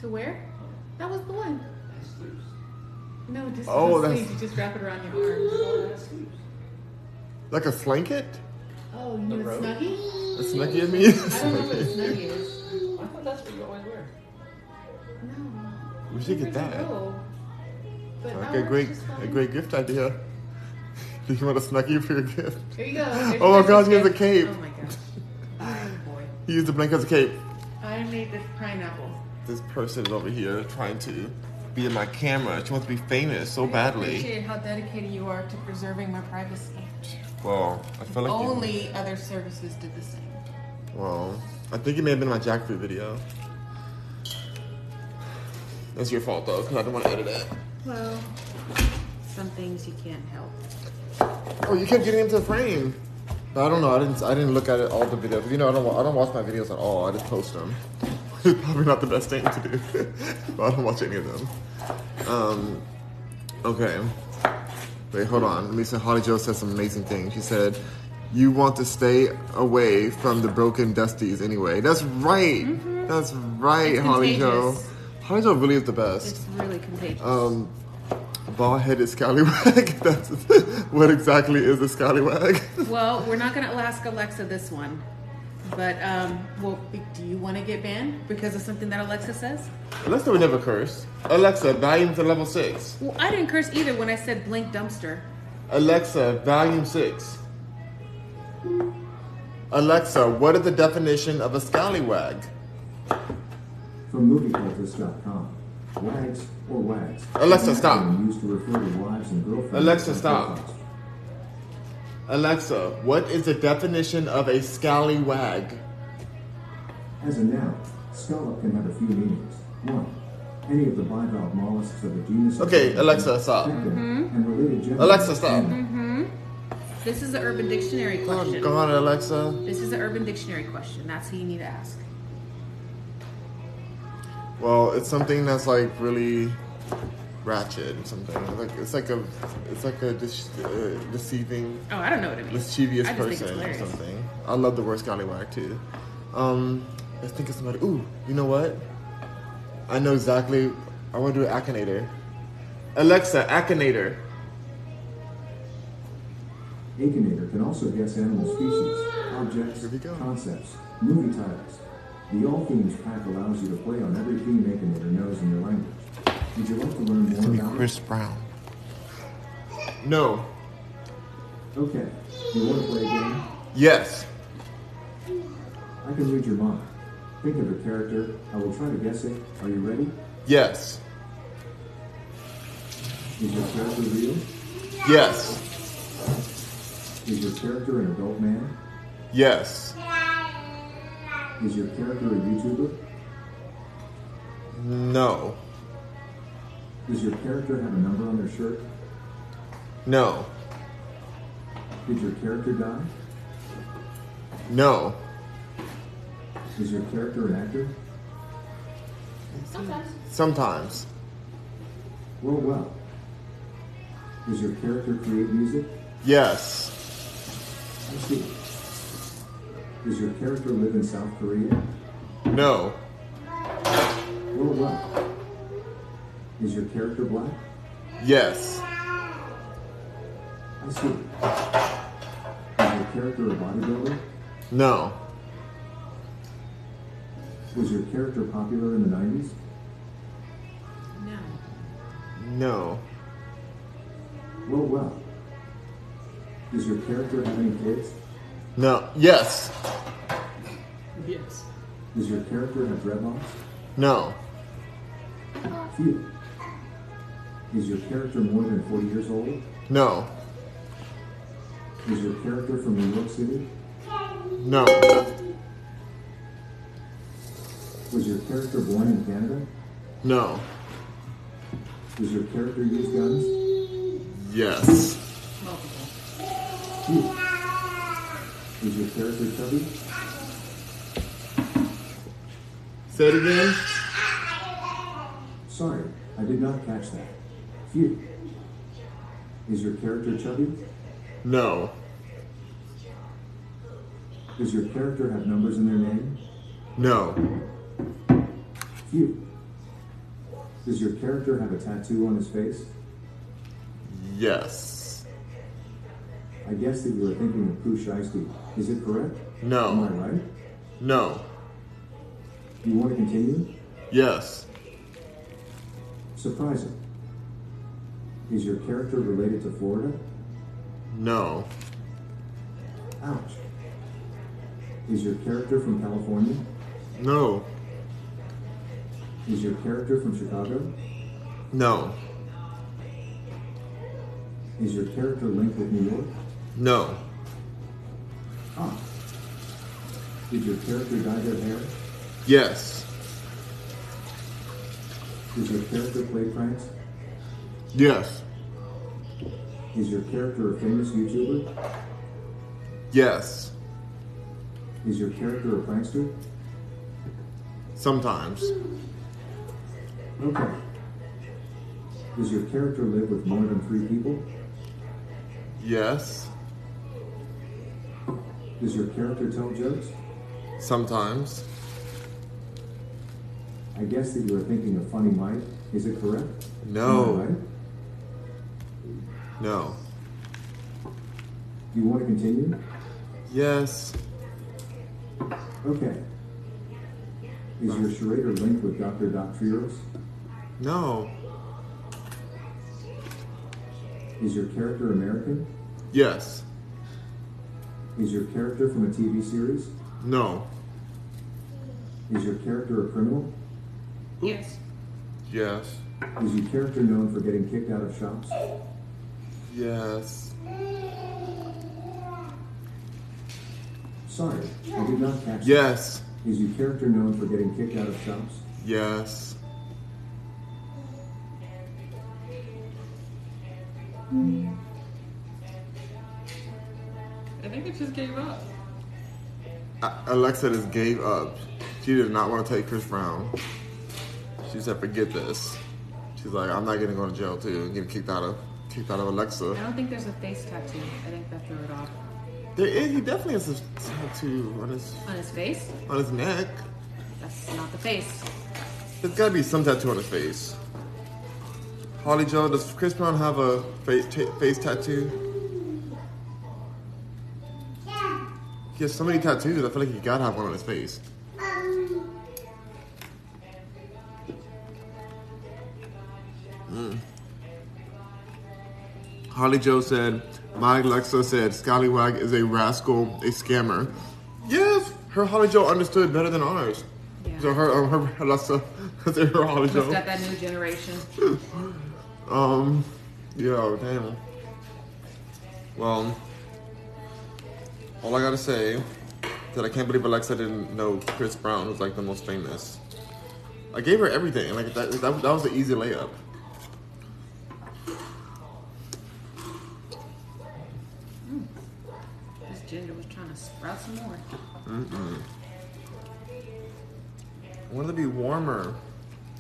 To wear? That was the one. Nice sleeves. No, this Oh, is the that's- sleeves. You just wrap it around your arms. Oh, nice sleeves. Like a slanket? Oh, you The need a robe? snuggie? A snuggie, I mean? I don't know what a snuggie is. I thought that's what you always wear. No. We should get that. robe? But Like a great, a great gift idea. Do you want a snuggie for your gift? Here you go. There's Oh my your gosh, he has a cape. Oh my gosh. Alright, boy. He used the blanket as a cape. I made this pineapple. This person is over here trying to be in my camera. She wants to be famous so I badly. appreciate how dedicated you are to preserving my privacy. Well, I feel like you- Only other services did the same. Well, I think it may have been my jackfruit video. That's your fault though, because I didn't want to edit it. Well, some things you can't help. Oh, you kept getting into the frame. But I don't know. I didn't. I didn't look at it all the videos. You know, I don't. I don't watch my videos at all. I just post them. probably not the best thing to do. but I don't watch any of them. Um. Okay. Wait, hold on. Say. Holly Joe said some amazing things. She said, "You want to stay away from the broken dusties anyway." That's right. That's right, It's Holly Joe. Holly Joe really is the best. It's really contagious. Um, bald-headed scallywag. That's what exactly is a scallywag? well, we're not going to ask Alexa this one. But, um, well, do you want to get banned because of something that Alexa says? Alexa would never curse. Alexa, volume to level six. Well, I didn't curse either when I said blink dumpster. Alexa, volume six. Alexa, what is the definition of a scallywag? From moviecultist.com. Wags or wags. Alexa, is an stop. acronym Used Alexa, what is the definition of a scallywag? As a noun, scallop can have a few meanings. One, any of the bivalve mollusks of the genus. Okay, Alexa, stop. Mm-hmm. and related genera. Alexa, stop. This is the Urban Dictionary Oh, question. God, Alexa. This is the Urban Dictionary question. That's who you need to ask. Well, it's something that's like really ratchet or something. Like it's like a, it's like a dece- uh, deceiving Oh, I don't know what it means. mischievous I just think it's person or something. I love the word scallywag too. Um, let's think of somebody. Ooh, you know what? I know exactly. I want to do an Akinator. Alexa, Akinator. Akinator can also guess animal species, objects, Here we go. concepts, movie titles. The All Themes pack allows you to play on every theme Akinator knows in your language. Would you like to learn more about it? Brown. No. Okay. You want to play a game? Yes. I can read your mind. Think of a character. I will try to guess it. Are you ready? Yes. Is your character real? Yes. Is your character an adult man? Yes. Is your character a YouTuber? No. Does your character have a number on their shirt? No. Did your character die? No. Is your character an actor? Sometimes. Well, well. Does your character create music? Yes. I see. Does your character live in South Korea? No. Is your character black? Yes. I see. Is your character a bodybuilder? No. Was your character popular in the 90s? No. No. Well, well. Does your character have any kids? No. Yes. Yes. Does your character have dreadlocks? No. Phew. Is your character more than 40 years old? No. Is your character from New York City? No. Was your character born in Canada? No. Does your character use guns? Yes. Multiple. Is your character chubby? Say it again. Sorry, I did not catch that. Phew. Is your character chubby? No. Does your character have numbers in their name? No. Phew. Does your character have a tattoo on his face? Yes. I guess that you were thinking of Pooh Shiesty. Is it correct? No. Am I right? No. You want to continue? Yes. Surprising. Is your character related to Florida? No. Ouch. Is your character from California? No. Is your character from Chicago? No. Is your character linked with New York? No. Ah. Did your character dye their hair? Yes. Does your character play pranks? Yes. Is your character a famous YouTuber? Yes. Is your character a prankster? Sometimes. Okay. Does your character live with more than three people? Yes. Does your character tell jokes? Sometimes. I guess that you are thinking of Funny Mike. Is it correct? No. Am Do. You want to continue? Yes. Okay. Is your charade linked with Dr. Doc Trios? No. Is your character American? Yes. Is your character from a TV series? No. Is your character a criminal? Yes. Yes. Is your character known for getting kicked out of shops? Yes. Sorry, I did not catch that. Yes. Is your character known for getting kicked out of shops? Yes. I think it just gave up. Alexa just gave up. She did not want to take Chris Brown. She said, "Forget this." She's like, "I'm not gonna go to jail too and get kicked out of kicked out of I don't think there's a face tattoo. I think that threw it off. There is. He definitely has a tattoo on his On his face? on his neck. That's not the face. There's got to be some tattoo on his face. Holly Joe, does Chris Brown have a face ta- face tattoo? Yeah. He has so many tattoos. I feel like he gotta have one on his face. Holly Joe said, "My Alexa said Scallywag is a rascal, a scammer." Yes, her Holly Joe understood better than ours. Yeah. So her, um, her Alexa, her Holly Joe. got that new generation? Um, yo, damn. Well, all I gotta say is that I can't believe Alexa didn't know Chris Brown was like the most famous. I gave her everything. Like that, that, that was the easy layup. This ginger more. I wanted to be warmer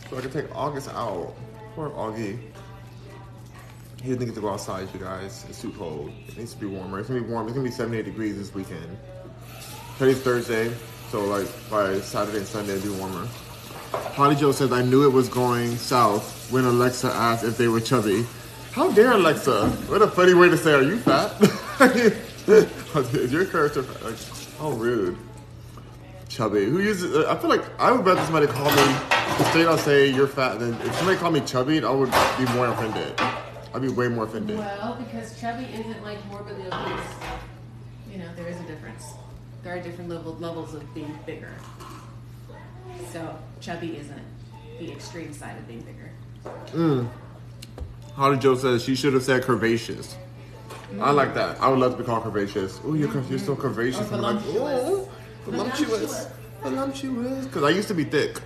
so I can take August out. Poor Augie. He didn't get to go outside, you guys. It's too cold. It needs to be warmer. It's gonna be warm. It's gonna be 78 degrees this weekend. Today's Thursday, so like by Saturday and Sunday it'll be warmer. Holly Joe says, I knew it was going south when Alexa asked if they were chubby. How dare Alexa? What a funny way to say, are you fat? Is your character fat? Like, how rude. Chubby. Who uses? Uh, I feel like I would rather somebody call me straight out say you're fat than if somebody called me chubby, I would be more offended. I'd be way more offended. Well, because chubby isn't like morbidly obese. You know, there is a difference. There are different level, levels of being bigger. So, chubby isn't the extreme side of being bigger. Holly Joe says she should have said curvaceous. I like that. I would love to be called curvaceous. Oh, you're, you're so curvaceous. I'm like, voluptuous. oh, voluptuous. Voluptuous. Because I used to be thick.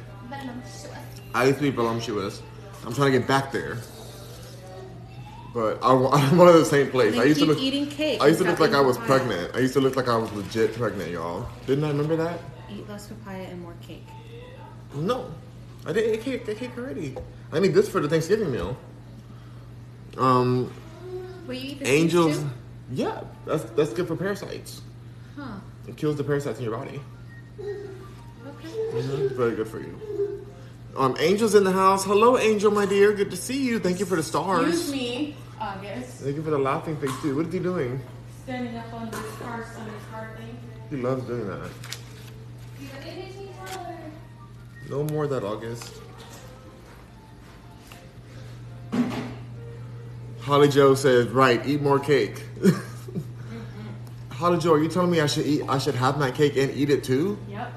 I used to be voluptuous. I'm trying to get back there. But I, I'm one of the same place. I used to look. eating cake I used to look like I was papaya. pregnant. I used to look like I was legit pregnant, y'all. Didn't I remember that? Eat less papaya and more cake. No, I didn't eat cake. I cake already. I need this for the Thanksgiving meal. Um, Will you eat the angels. too? Yeah, that's that's good for parasites. Huh. It kills the parasites in your body. Okay. Mhm, Very good for you. Um, Angel's in the house. Hello, Angel, my dear. Good to see you. Thank you for the stars. Excuse me, August. Thank you for the laughing face too. What is he doing? standing up on this car, on this car thing. He loves doing that. No more of that August. Holly Joe says, right, eat more cake. Mm-hmm. Holly Joe, are you telling me I should eat I should have my cake and eat it too? Yep.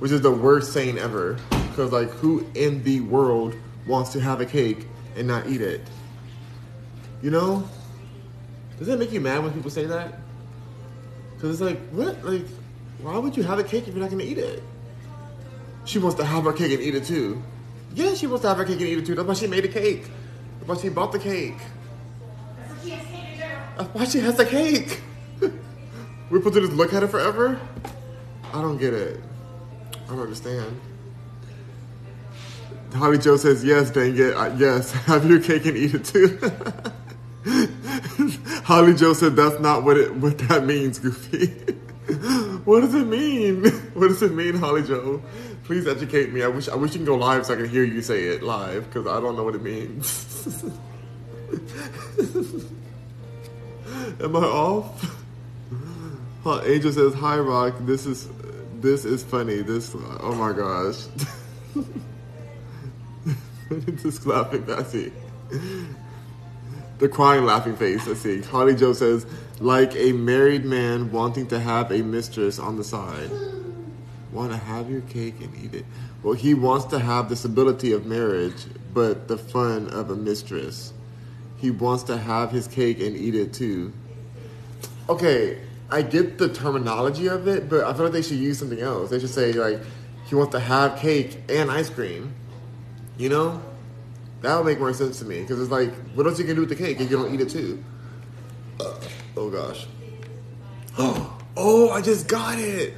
Which is the worst saying ever. Because like who in the world wants to have a cake and not eat it? You know? Does that make you mad when people say that? Because it's like, what? Like, why would you have a cake if you're not gonna eat it? She wants to have her cake and eat it too. Yeah, she wants to have her cake and eat it too. That's why she made a cake. That's why she bought the cake. That's why she has the cake. We're supposed to just look at it forever? I don't get it. I don't understand. Holly Joe says, yes, dang it. Uh, yes, have your cake and eat it too. Holly Joe said, that's not what it what that means, Goofy. what does it mean? What does it mean, Holly Joe? Please educate me. I wish I wish you can go live so I can hear you say it live because I don't know what it means. Am I off? Angel says, "Hi, Rock. This is this is funny. This oh my gosh." Just laughing, Bessie. The crying, laughing face. Let's see. Holly Joe says, "Like a married man wanting to have a mistress on the side." Want to have your cake and eat it? Well, he wants to have the stability of marriage, but the fun of a mistress. He wants to have his cake and eat it too. Okay, I get the terminology of it, but I feel like they should use something else. They should say like he wants to have cake and ice cream. You know, that would make more sense to me because it's like, what else you can do with the cake if you don't eat it too? Uh, oh gosh. Oh, I just got it.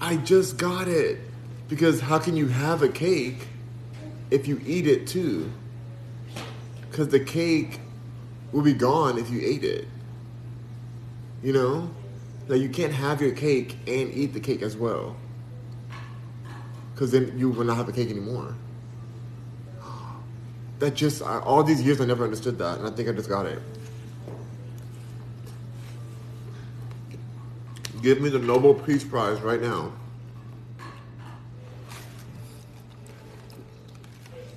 I just got it. Because how can you have a cake if you eat it too? Because the cake will be gone if you ate it. You know? Like you can't have your cake and eat the cake as well. Because then you will not have a cake anymore. That just, I, all these years I never understood that, and I think I just got it. Give me the Nobel Peace Prize right now.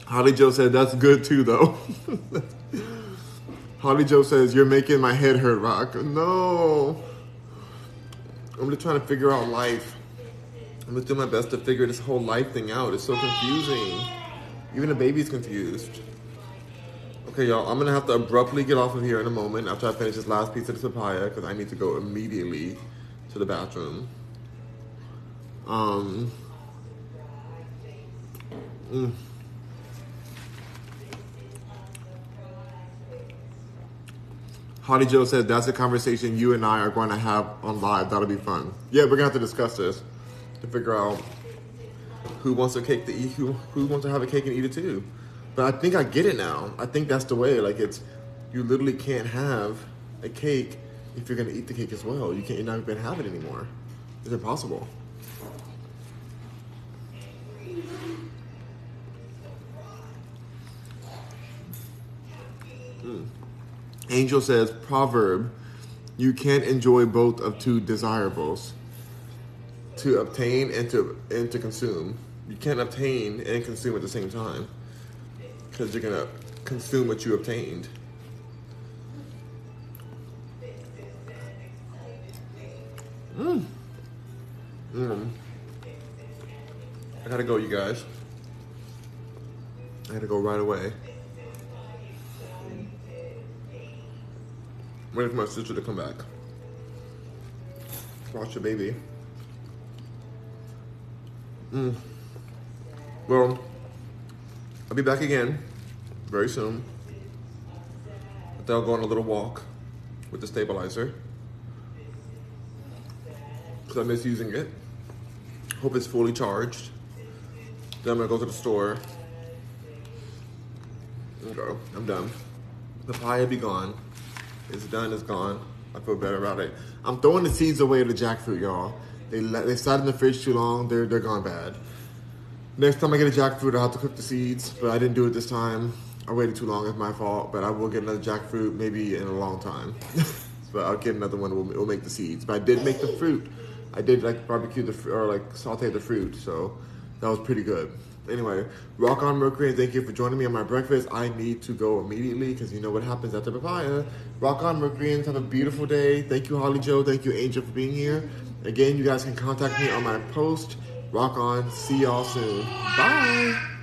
Holly Joe said, that's good too, though. Holly Joe says, you're making my head hurt, Rock. No. I'm just trying to figure out life. I'm just doing my best to figure this whole life thing out. It's so confusing. Even a baby's confused. Okay, y'all, I'm gonna have to abruptly get off of here in a moment after I finish this last piece of the papaya because I need to go immediately to the bathroom. Um. mm. Holly Joe said that's a conversation you and I are going to have on live. That'll be fun. Yeah, we're gonna have to discuss this to figure out who wants a cake to eat, who who wants to have a cake and eat it too. But I think I get it now. I think that's the way. Like it's you literally can't have a cake if you're gonna eat the cake as well. You can't. You're not gonna have it anymore. It's impossible. Angel says, proverb, you can't enjoy both of two desirables. To obtain and to and to consume. You can't obtain and consume at the same time. Because you're gonna consume what you obtained. Mm. Mm. I gotta go, you guys. I gotta go right away. Waiting for my sister to come back. Watch the baby. Mm. Well, I'll be back again very soon. I think I'll go on a little walk with the stabilizer. Because I miss using it. Hope it's fully charged. Then I'm gonna go to the store. Okay, I'm done. The pie will be gone. It's done. It's gone. I feel better about it. I'm throwing the seeds away of the jackfruit, y'all. They they sat in the fridge too long. They're they're gone bad. Next time I get a jackfruit, I'll have to cook the seeds, but I didn't do it this time. I waited too long. It's my fault. But I will get another jackfruit maybe in a long time. but I'll get another one. We'll, we'll make the seeds. But I did make the fruit. I did like barbecue the or like saute the fruit, so that was pretty good. Anyway, rock on Mercury, and thank you for joining me on my breakfast. I need to go immediately because you know what happens after papaya. Rock on Mercuryans, have a beautiful day. Thank you, Holly Joe. Thank you, Angel, for being here. Again, you guys can contact me on my post. Rock on. See y'all soon. Bye.